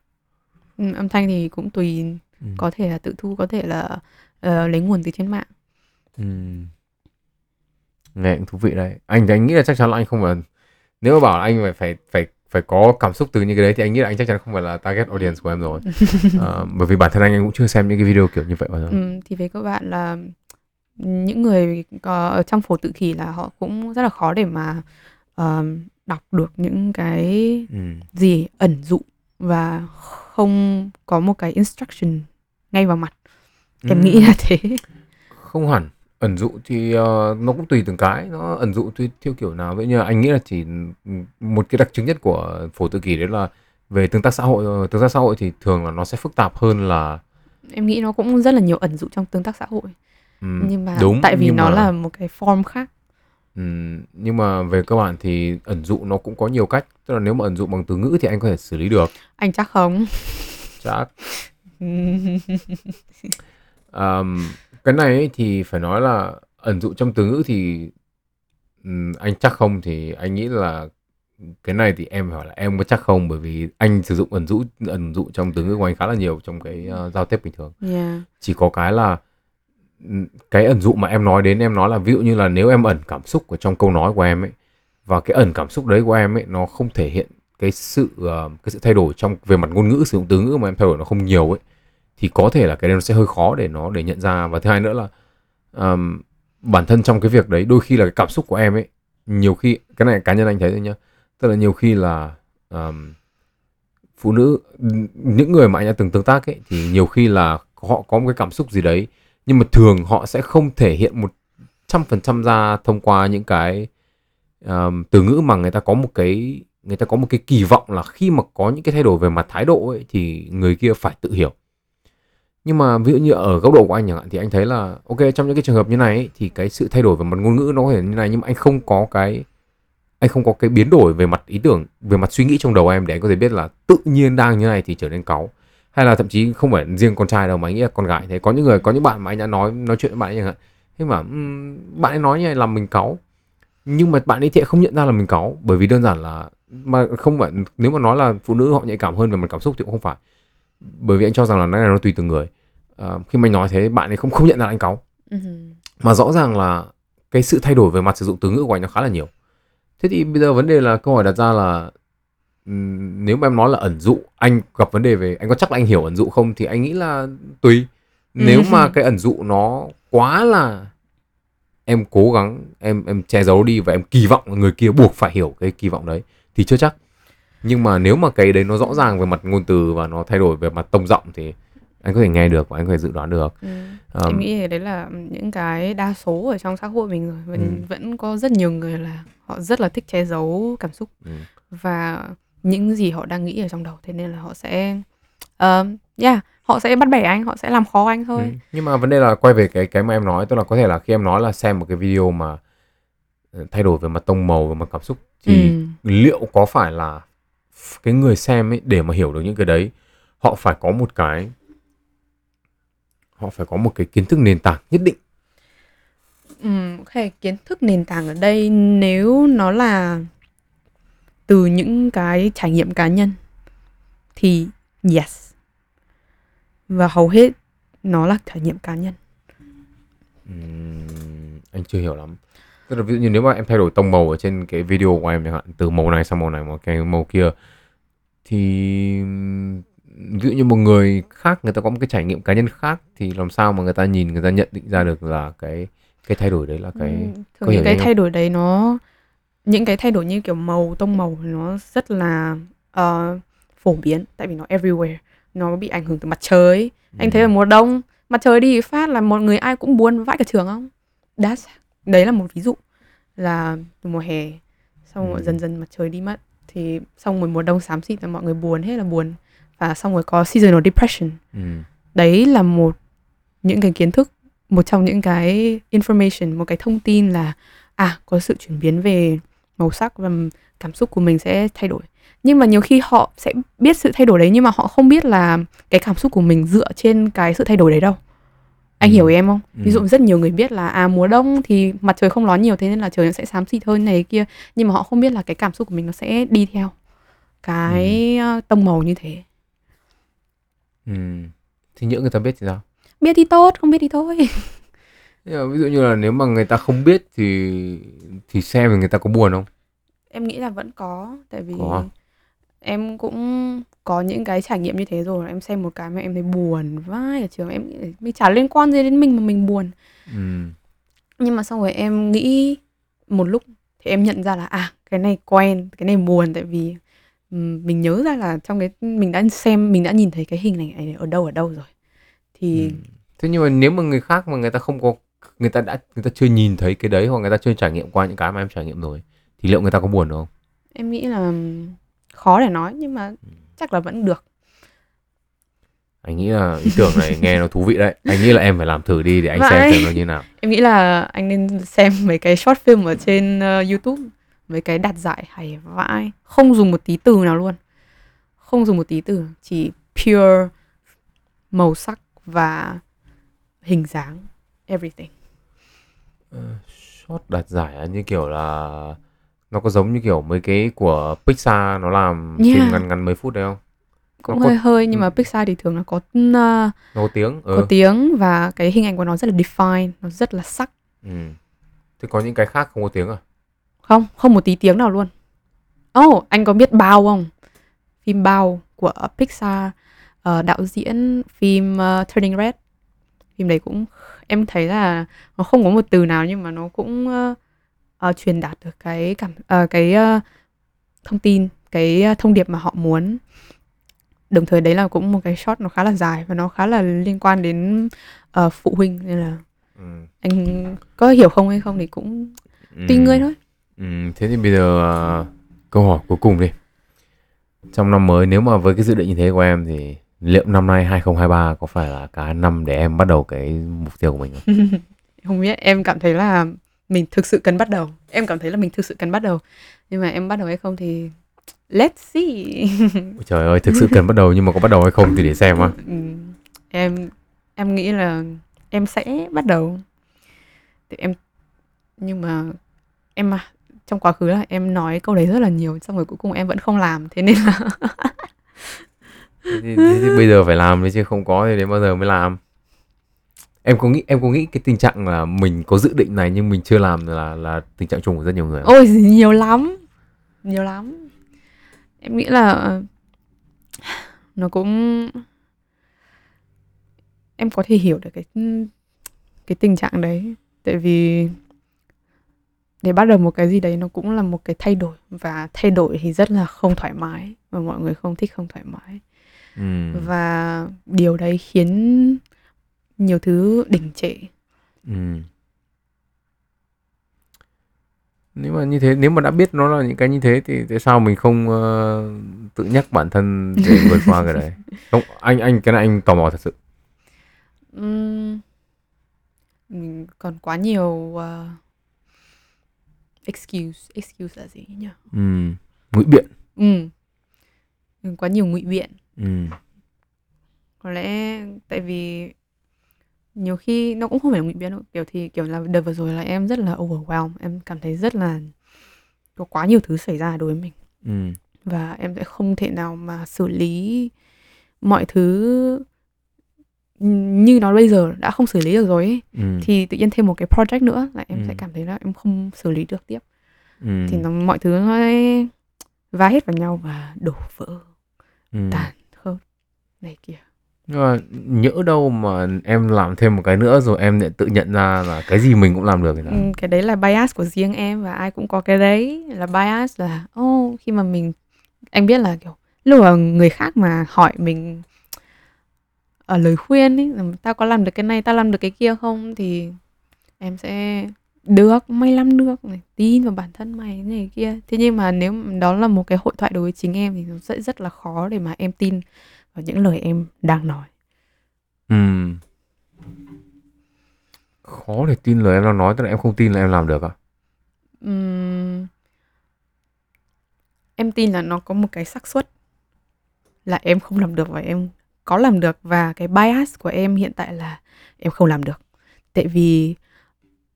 ừm, âm thanh thì cũng tùy Ừ. có thể là tự thu có thể là ờ, lấy nguồn từ trên mạng Ừ. nghe cũng thú vị đấy anh thì anh nghĩ là chắc chắn là anh không phải nếu mà bảo anh phải phải phải phải có cảm xúc từ những cái đấy thì anh nghĩ là anh chắc chắn không phải là target audience của em rồi Ờ, bởi vì bản thân anh anh cũng chưa xem những cái video kiểu như vậy bao giờ Ừm, thì về các bạn là những người có ở trong phổ tự kỷ là họ cũng rất là khó để mà ờm, đọc được những cái ừ. gì ẩn dụ và không có một cái instruction ngay vào mặt. Em Ừ. nghĩ là thế. Không hẳn. Ẩn dụ thì ờ, nó cũng tùy từng cái. Nó ẩn dụ tùy theo kiểu nào. Vậy nhưng anh nghĩ là chỉ một cái đặc trưng nhất của phổ tự kỷ đấy là về tương tác xã hội Ờ, tương tác xã hội thì thường là nó sẽ phức tạp hơn là em nghĩ nó cũng rất là nhiều ẩn dụ trong tương tác xã hội ừm, nhưng mà đúng tại vì nó mà- là một cái form khác. Ừm, nhưng mà về cơ bản thì ẩn dụ nó cũng có nhiều cách. Tức là nếu mà ẩn dụ bằng từ ngữ thì anh có thể xử lý được. Anh chắc không. Chắc. Ờm, cái này thì phải nói là ẩn dụ trong từ ngữ thì ừm, anh chắc không thì anh nghĩ là cái này thì em hỏi là em có chắc không? Bởi vì anh sử dụng ẩn dụ ẩn dụ trong từ ngữ của anh khá là nhiều trong cái ờ, giao tiếp bình thường. Yeah. chỉ có cái là cái ẩn dụ mà em nói đến em nói là ví dụ như là nếu em ẩn cảm xúc ở trong câu nói của em ấy và cái ẩn cảm xúc đấy của em ấy nó không thể hiện cái sự ờ, cái sự thay đổi trong về mặt ngôn ngữ sử dụng từ ngữ mà em thay đổi nó không nhiều ấy thì có thể là cái đấy nó sẽ hơi khó để nó để nhận ra. Và thứ hai nữa là um, bản thân trong cái việc đấy đôi khi là cái cảm xúc của em ấy nhiều khi cái này cá nhân anh thấy thôi nhá tức là nhiều khi là um, phụ nữ những người mà anh đã từng tương tác ấy thì nhiều khi là họ có một cái cảm xúc gì đấy nhưng mà thường họ sẽ không thể hiện một trăm phần trăm ra thông qua những cái um, từ ngữ mà người ta có một cái người ta có một cái kỳ vọng là khi mà có những cái thay đổi về mặt thái độ ấy thì người kia phải tự hiểu. Nhưng mà ví dụ như ở góc độ của anh chẳng hạn thì anh thấy là ok trong những cái trường hợp như này ấy, thì cái sự thay đổi về mặt ngôn ngữ nó có thể như này nhưng mà anh không có cái anh không có cái biến đổi về mặt ý tưởng về mặt suy nghĩ trong đầu em để anh có thể biết là tự nhiên đang như này thì trở nên cáu hay là thậm chí không phải riêng con trai đâu mà anh nghĩ là con gái. Thế có những người có những bạn mà anh đã nói nói chuyện với bạn ấy chẳng hạn. Thế mà "Ừm, bạn ấy nói như này làm mình cáu. Nhưng mà bạn ấy thì không nhận ra là mình cáu. Bởi vì đơn giản là mà không phải nếu mà nói là phụ nữ họ nhạy cảm hơn về mặt cảm xúc thì cũng không phải. Bởi vì anh cho rằng là cái này nó tùy từng người. Ờ, khi mà anh nói thế bạn ấy không không nhận ra là anh cáu. Mhm. mà rõ ràng là cái sự thay đổi về mặt sử dụng từ ngữ của anh nó khá là nhiều. Thế thì bây giờ vấn đề là câu hỏi đặt ra là nếu mà em nói là ẩn dụ anh gặp vấn đề về anh có chắc là anh hiểu ẩn dụ không thì anh nghĩ là tùy nếu mà cái ẩn dụ nó quá là em cố gắng em em che giấu đi và em kỳ vọng người kia buộc phải hiểu cái kỳ vọng đấy thì chưa chắc nhưng mà nếu mà cái đấy nó rõ ràng về mặt ngôn từ và nó thay đổi về mặt tông giọng thì anh có thể nghe được và anh có thể dự đoán được Ừ. Ờm, Em nghĩ đấy là những cái đa số ở trong xã hội mình rồi vẫn, Ừ. vẫn có rất nhiều người là họ rất là thích che giấu cảm xúc ừ. và những gì họ đang nghĩ ở trong đầu thế nên là họ sẽ uh, yeah họ sẽ bắt bẻ anh họ sẽ làm khó anh thôi Ừ. Nhưng mà vấn đề là quay về cái cái mà em nói tức là có thể là khi em nói là xem một cái video mà ờ, thay đổi về mặt tông màu về mặt cảm xúc thì Ừ. liệu có phải là cái người xem ấy để mà hiểu được những cái đấy họ phải có một cái họ phải có một cái kiến thức nền tảng nhất định Ừm, ok, kiến thức nền tảng ở đây nếu nó là từ những cái trải nghiệm cá nhân thì yes. Và hầu hết nó là trải nghiệm cá nhân. Ừm, anh chưa hiểu lắm tức là ví dụ như nếu mà em thay đổi tông màu ở trên cái video của em chẳng hạn từ màu này sang màu này một cái màu kia thì ví dụ như một người khác người ta có một cái trải nghiệm cá nhân khác thì làm sao mà người ta nhìn người ta nhận định ra được là cái cái thay đổi đấy là cái có thường những cái thay đổi đấy nó những cái thay đổi như kiểu màu tông màu nó rất là ờ, phổ biến tại vì nó everywhere. Nó bị ảnh hưởng từ mặt trời. Anh thấy ở mùa đông mặt trời đi phát là mọi người ai cũng buồn vãi cả trường không? That's, đấy là một ví dụ là từ mùa hè xong rồi Ừ. dần dần mặt trời đi mất thì xong rồi mùa đông xám xịt là mọi người buồn hết là buồn. Và xong rồi có seasonal depression. Ừ. đấy là một những cái kiến thức một trong những cái information một cái thông tin là à có sự chuyển biến về màu sắc và cảm xúc của mình sẽ thay đổi. Nhưng mà nhiều khi họ sẽ biết sự thay đổi đấy nhưng mà họ không biết là cái cảm xúc của mình dựa trên cái sự thay đổi đấy đâu. Anh Ừ. hiểu em không? Ví dụ Ừ. rất nhiều người biết là à mùa đông thì mặt trời không ló nhiều thế nên là trời nó sẽ xám xịt hơn này kia. Nhưng mà họ không biết là cái cảm xúc của mình nó sẽ đi theo cái ờ, tông màu như thế. Ừ. thì nhỡ người ta biết thì sao? Biết thì tốt không biết thì thôi Nhưng mà ví dụ như là nếu mà người ta không biết thì thì xem thì người ta có buồn không em nghĩ là vẫn có tại vì Có. em cũng có những cái trải nghiệm như thế rồi em xem một cái mà em thấy buồn vai ở trường em nghĩ mình chả liên quan gì đến mình mà mình buồn ừ. nhưng mà xong rồi em nghĩ một lúc thì em nhận ra là à cái này quen cái này buồn tại vì ừm, mình nhớ ra là trong cái mình đã xem mình đã nhìn thấy cái hình này ở đâu ở đâu rồi thì Ừ. thế nhưng mà nếu mà người khác mà người ta không có người ta đã người ta chưa nhìn thấy cái đấy hoặc người ta chưa trải nghiệm qua những cái mà em trải nghiệm rồi thì liệu người ta có buồn không? Em nghĩ là khó để nói nhưng mà chắc là vẫn được. Anh nghĩ là ý tưởng này nghe nó thú vị đấy. Anh nghĩ là em phải làm thử đi để anh Vậy. xem xem nó như nào. Em nghĩ là anh nên xem mấy cái short film ở trên ờ, YouTube mấy cái đạt giải hay vãi. Không dùng một tí từ nào luôn. Không dùng một tí từ chỉ pure màu sắc và hình dáng everything Ờ, short đạt giải như kiểu là nó có giống như kiểu mấy cái của Pixar nó làm phim Yeah. ngắn ngắn mấy phút đấy không? Cũng Nó có hơi hơi nhưng ừ. mà Pixar thì thường là có uh, nó có tiếng. có Ừ. tiếng và cái hình ảnh của nó rất là define, nó rất là sắc. ừ. Thế có những cái khác không có tiếng à? Không, không một tí tiếng nào luôn. Oh, anh có biết Bao không? Phim Bao của Pixar, ờ, đạo diễn phim ờ, Turning Red. Phim đấy cũng em thấy là nó không có một từ nào nhưng mà nó cũng ờ, ờ, truyền đạt được cái cảm ờ, cái ờ, thông tin, cái thông điệp mà họ muốn. Đồng thời đấy là cũng một cái shot nó khá là dài và nó khá là liên quan đến ờ, phụ huynh nên là Ừ. anh có hiểu không hay không thì cũng tùy Ừ. người thôi. Ừ. Thế thì bây giờ à, câu hỏi cuối cùng đi. Trong năm mới nếu mà với cái dự định như thế của em thì liệu năm nay 2023 có phải là cái năm để em bắt đầu cái mục tiêu của mình không? không biết em cảm thấy là mình thực sự cần bắt đầu. Em cảm thấy là mình thực sự cần bắt đầu. Nhưng mà em bắt đầu hay không thì let's see. Ôi Trời ơi, thực sự cần bắt đầu nhưng mà có bắt đầu hay không thì để xem á. Ừ, em em nghĩ là em sẽ bắt đầu. Thì em nhưng mà em à, trong quá khứ là em nói câu đấy rất là nhiều xong rồi cuối cùng em vẫn không làm. Thế nên là Thế thì, thế thì bây giờ phải làm đấy chứ không có thì đến bao giờ mới làm. Em có nghĩ em có nghĩ cái tình trạng là mình có dự định này nhưng mình chưa làm là là tình trạng chung của rất nhiều người. không? ôi nhiều lắm nhiều lắm em nghĩ là ờ, nó cũng em có thể hiểu được cái cái tình trạng đấy tại vì để bắt đầu một cái gì đấy nó cũng là một cái thay đổi và thay đổi thì rất là không thoải mái và mọi người không thích không thoải mái Ừ. và điều đấy khiến nhiều thứ đỉnh trệ Ừ. Nếu mà như thế, nếu mà đã biết nó là những cái như thế thì tại sao mình không ờ, tự nhắc bản thân để vượt qua cái đấy? Không, anh anh cái này anh tò mò thật sự. Mình còn quá nhiều uh, excuse excuse là gì nhỉ Ừ. Ngụy biện. ừ quá nhiều ngụy biện Ừ. có lẽ tại vì nhiều khi nó cũng không phải là ngụy biện đâu kiểu thì kiểu là đợt vừa rồi là em rất là overwhelmed em cảm thấy rất là có quá nhiều thứ xảy ra đối với mình Ừ. và em sẽ không thể nào mà xử lý mọi thứ như nó bây giờ đã không xử lý được rồi ấy. Ừ. thì tự nhiên thêm một cái project nữa là em Ừ. sẽ cảm thấy là em không xử lý được tiếp Ừ. thì nó mọi thứ nó va hết vào nhau và đổ vỡ Ừ. tàn khớp này kia mà nhỡ đâu mà em làm thêm một cái nữa rồi em lại tự nhận ra là cái gì mình cũng làm được? Ừ, cái đấy là bias của riêng em và ai cũng có cái đấy. Là bias là ô khi mà mình anh biết là kiểu lúc mà người khác mà hỏi mình ở lời khuyên ấy tao có làm được cái này tao làm được cái kia không? thì em sẽ được mày làm được này tin vào bản thân mày này kia. Thế nhưng mà nếu đó là một cái hội thoại đối với chính em thì nó sẽ rất là khó để mà em tin vào những lời em đang nói Ừ. Khó để tin lời em đang nói, tức là em không tin là em làm được à? Ừm, em tin là nó có một cái xác suất là em không làm được và em có làm được và cái bias của em hiện tại là em không làm được tại vì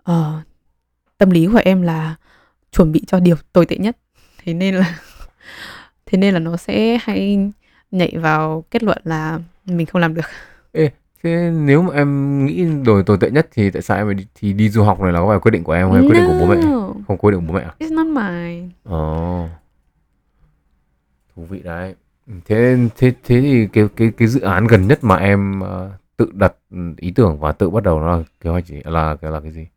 ờ, tâm lý của em là chuẩn bị cho điều tồi tệ nhất thế nên là thế nên là nó sẽ hay nhảy vào kết luận là mình không làm được Thế nếu mà em nghĩ đổi tồi tệ nhất thì tại sao em phải đi, thì đi du học này là có phải quyết định của em hay quyết định của bố mẹ? Không quyết định của bố mẹ à? it's not mine Ồ. Thú vị đấy. Thế thế thế thì cái cái cái dự án gần nhất mà em ờ, tự đặt ý tưởng và tự bắt đầu nó là kế hoạch gì? Là cái là cái gì?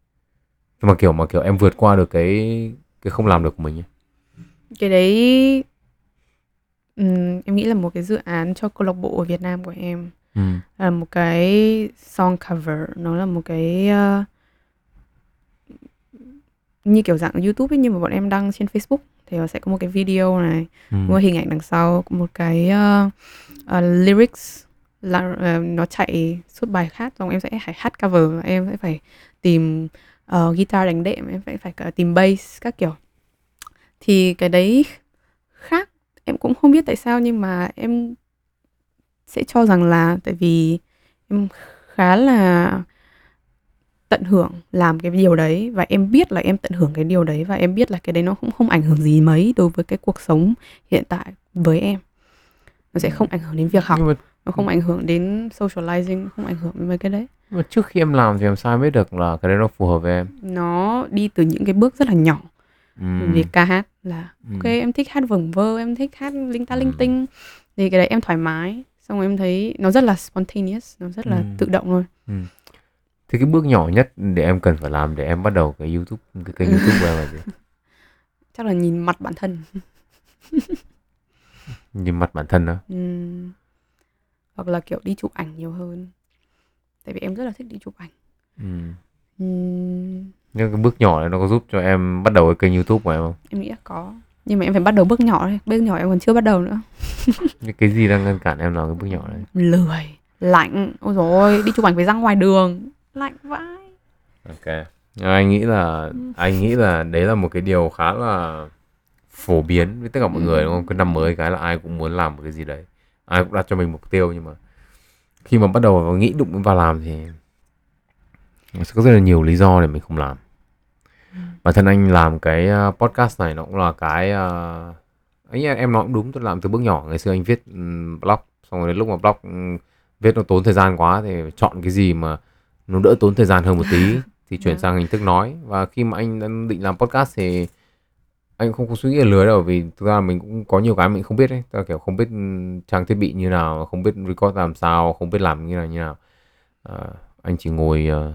Mà kiểu mà kiểu em vượt qua được cái cái không làm được của mình ấy. cái đấy ừm, em nghĩ là một cái dự án cho câu lạc bộ ở Việt Nam của em Ừ. là một cái song cover nó là một cái ờ, như kiểu dạng YouTube ấy nhưng mà bọn em đăng trên Facebook thì nó sẽ có một cái video này Ừ. một hình ảnh đằng sau một cái ờ, ờ, lyrics là ờ, nó chạy suốt bài hát xong em sẽ phải hát cover và em sẽ phải tìm ờ, guitar đánh đệm em phải phải cả tìm bass các kiểu thì cái đấy em cũng không biết tại sao nhưng mà em sẽ cho rằng là tại vì em khá là tận hưởng làm cái điều đấy và em biết là em tận hưởng cái điều đấy và em biết là cái đấy nó cũng không ảnh hưởng gì mấy đối với cái cuộc sống hiện tại với em. Nó sẽ không ảnh hưởng đến việc học mà, nó không ảnh hưởng đến socializing không ảnh hưởng đến mấy cái đấy. Mà trước khi em làm thì làm sao em biết được là cái đấy nó phù hợp với em? Nó đi từ những cái bước rất là nhỏ Ừm, về ca hát là ừm, ok em thích hát vẩn vơ em thích hát linh ta linh Ừm. tinh thì cái đấy em thoải mái xong rồi em thấy nó rất là spontaneous nó rất là Ừm. tự động thôi Thì cái bước nhỏ nhất để em cần phải làm để em bắt đầu cái YouTube cái kênh YouTube của em là gì? chắc là nhìn mặt bản thân Nhìn mặt bản thân đó. Ừm. hoặc là kiểu đi chụp ảnh nhiều hơn tại vì em rất là thích đi chụp ảnh Ừm. Nhưng cái bước nhỏ này nó có giúp cho em bắt đầu cái kênh YouTube của em không? em nghĩ là có nhưng mà em phải bắt đầu bước nhỏ thôi bước nhỏ em còn chưa bắt đầu nữa Cái, cái gì đang ngăn cản em làm cái bước nhỏ này? lười lạnh ôi dồi ôi đi chụp ảnh phải ra ngoài đường lạnh vãi Ok. Anh nghĩ là anh nghĩ là đấy là một cái điều khá là phổ biến với tất cả mọi người đúng không? Cứ năm mới cái là ai cũng muốn làm một cái gì đấy. Ai cũng đặt cho mình mục tiêu nhưng mà khi mà bắt đầu nghĩ đụng vào làm thì nó sẽ có rất là nhiều lý do để mình không làm. Bản thân anh làm cái uh, podcast này nó cũng là cái uh, ấy em nói cũng đúng tôi làm từ bước nhỏ. Ngày xưa anh viết um, blog xong rồi đến lúc mà blog um, viết nó tốn thời gian quá thì chọn cái gì mà nó đỡ tốn thời gian hơn một tí thì chuyển Vâng. sang hình thức nói. Và khi mà anh đang định làm podcast thì anh không có suy nghĩ là lười đâu vì thực ra mình cũng có nhiều cái mình không biết ấy. Tức là kiểu không biết trang thiết bị như nào không biết record làm sao không biết làm như nào như nào. À, anh chỉ ngồi ờ,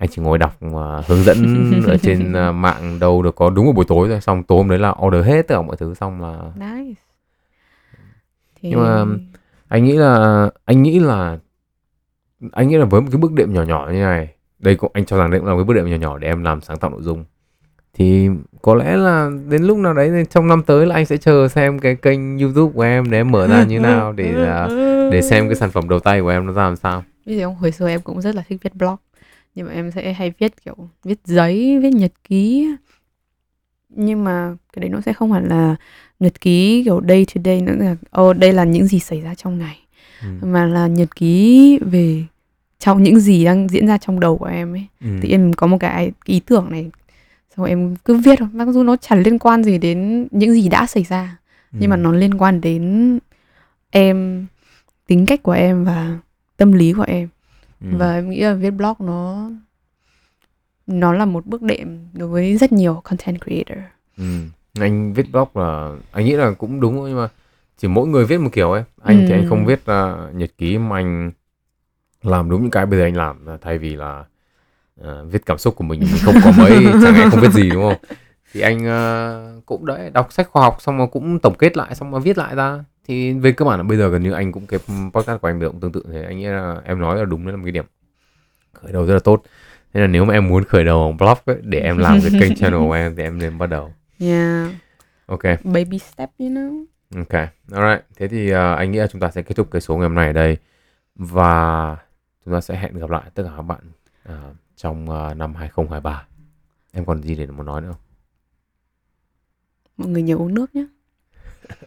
anh chỉ ngồi đọc ờ, hướng dẫn ở trên ờ, mạng đâu được có đúng một buổi tối thôi. Xong tối hôm đấy là order hết tất cả mọi thứ xong là nice. Thì Nhưng mà anh nghĩ là anh nghĩ là anh nghĩ là với một cái bước đệm nhỏ nhỏ như này đây cũng anh cho rằng đây cũng là một cái bước đệm nhỏ nhỏ để em làm sáng tạo nội dung. Thì có lẽ là đến lúc nào đấy trong năm tới là anh sẽ chờ xem cái kênh YouTube của em để em mở ra như nào để à, để xem cái sản phẩm đầu tay của em nó ra làm sao. Bây giờ hồi xưa em cũng rất là thích viết blog Nhưng mà em sẽ hay viết kiểu Viết giấy, viết nhật ký Nhưng mà cái đấy nó sẽ không hẳn là Nhật ký kiểu day to day nữa là Ồ đây là những gì xảy ra trong ngày ừ. Mà là nhật ký về Trong những gì đang diễn ra trong đầu của em ấy Ừ. Thì em có một cái ý tưởng này Xong em cứ viết thôi Mặc dù nó chẳng liên quan gì đến những gì đã xảy ra Nhưng mà Ừ. nó liên quan đến em Tính cách của em và tâm lý của em Ừ. và em nghĩ là viết blog nó nó là một bước đệm đối với rất nhiều content creator Ừ. anh viết blog là anh nghĩ là cũng đúng nhưng mà chỉ mỗi người viết một kiểu ấy anh thì Ừ. anh không viết uh, nhật ký mà anh làm đúng những cái bây giờ anh làm là thay vì là ờ, viết cảm xúc của mình mình không có mấy chẳng lẽ không biết gì đúng không thì anh ờ, cũng đấy đọc sách khoa học xong rồi cũng tổng kết lại xong rồi viết lại ra thì về cơ bản là bây giờ gần như anh cũng cái podcast của anh cũng tương tự thế. Anh nghĩ là em nói là đúng đấy là một cái điểm khởi đầu rất là tốt. Nên là nếu mà em muốn khởi đầu blog ấy, để em làm cái kênh channel của em thì em nên bắt đầu. Yeah. Ok. Baby step you know? Ok, alright. Thế thì uh, anh nghĩ là chúng ta sẽ kết thúc cái số ngày hôm nay ở đây. Và chúng ta sẽ hẹn gặp lại tất cả các bạn uh, trong uh, năm 2023. Em còn gì để muốn nói nữa không? mọi người nhớ uống nước nhé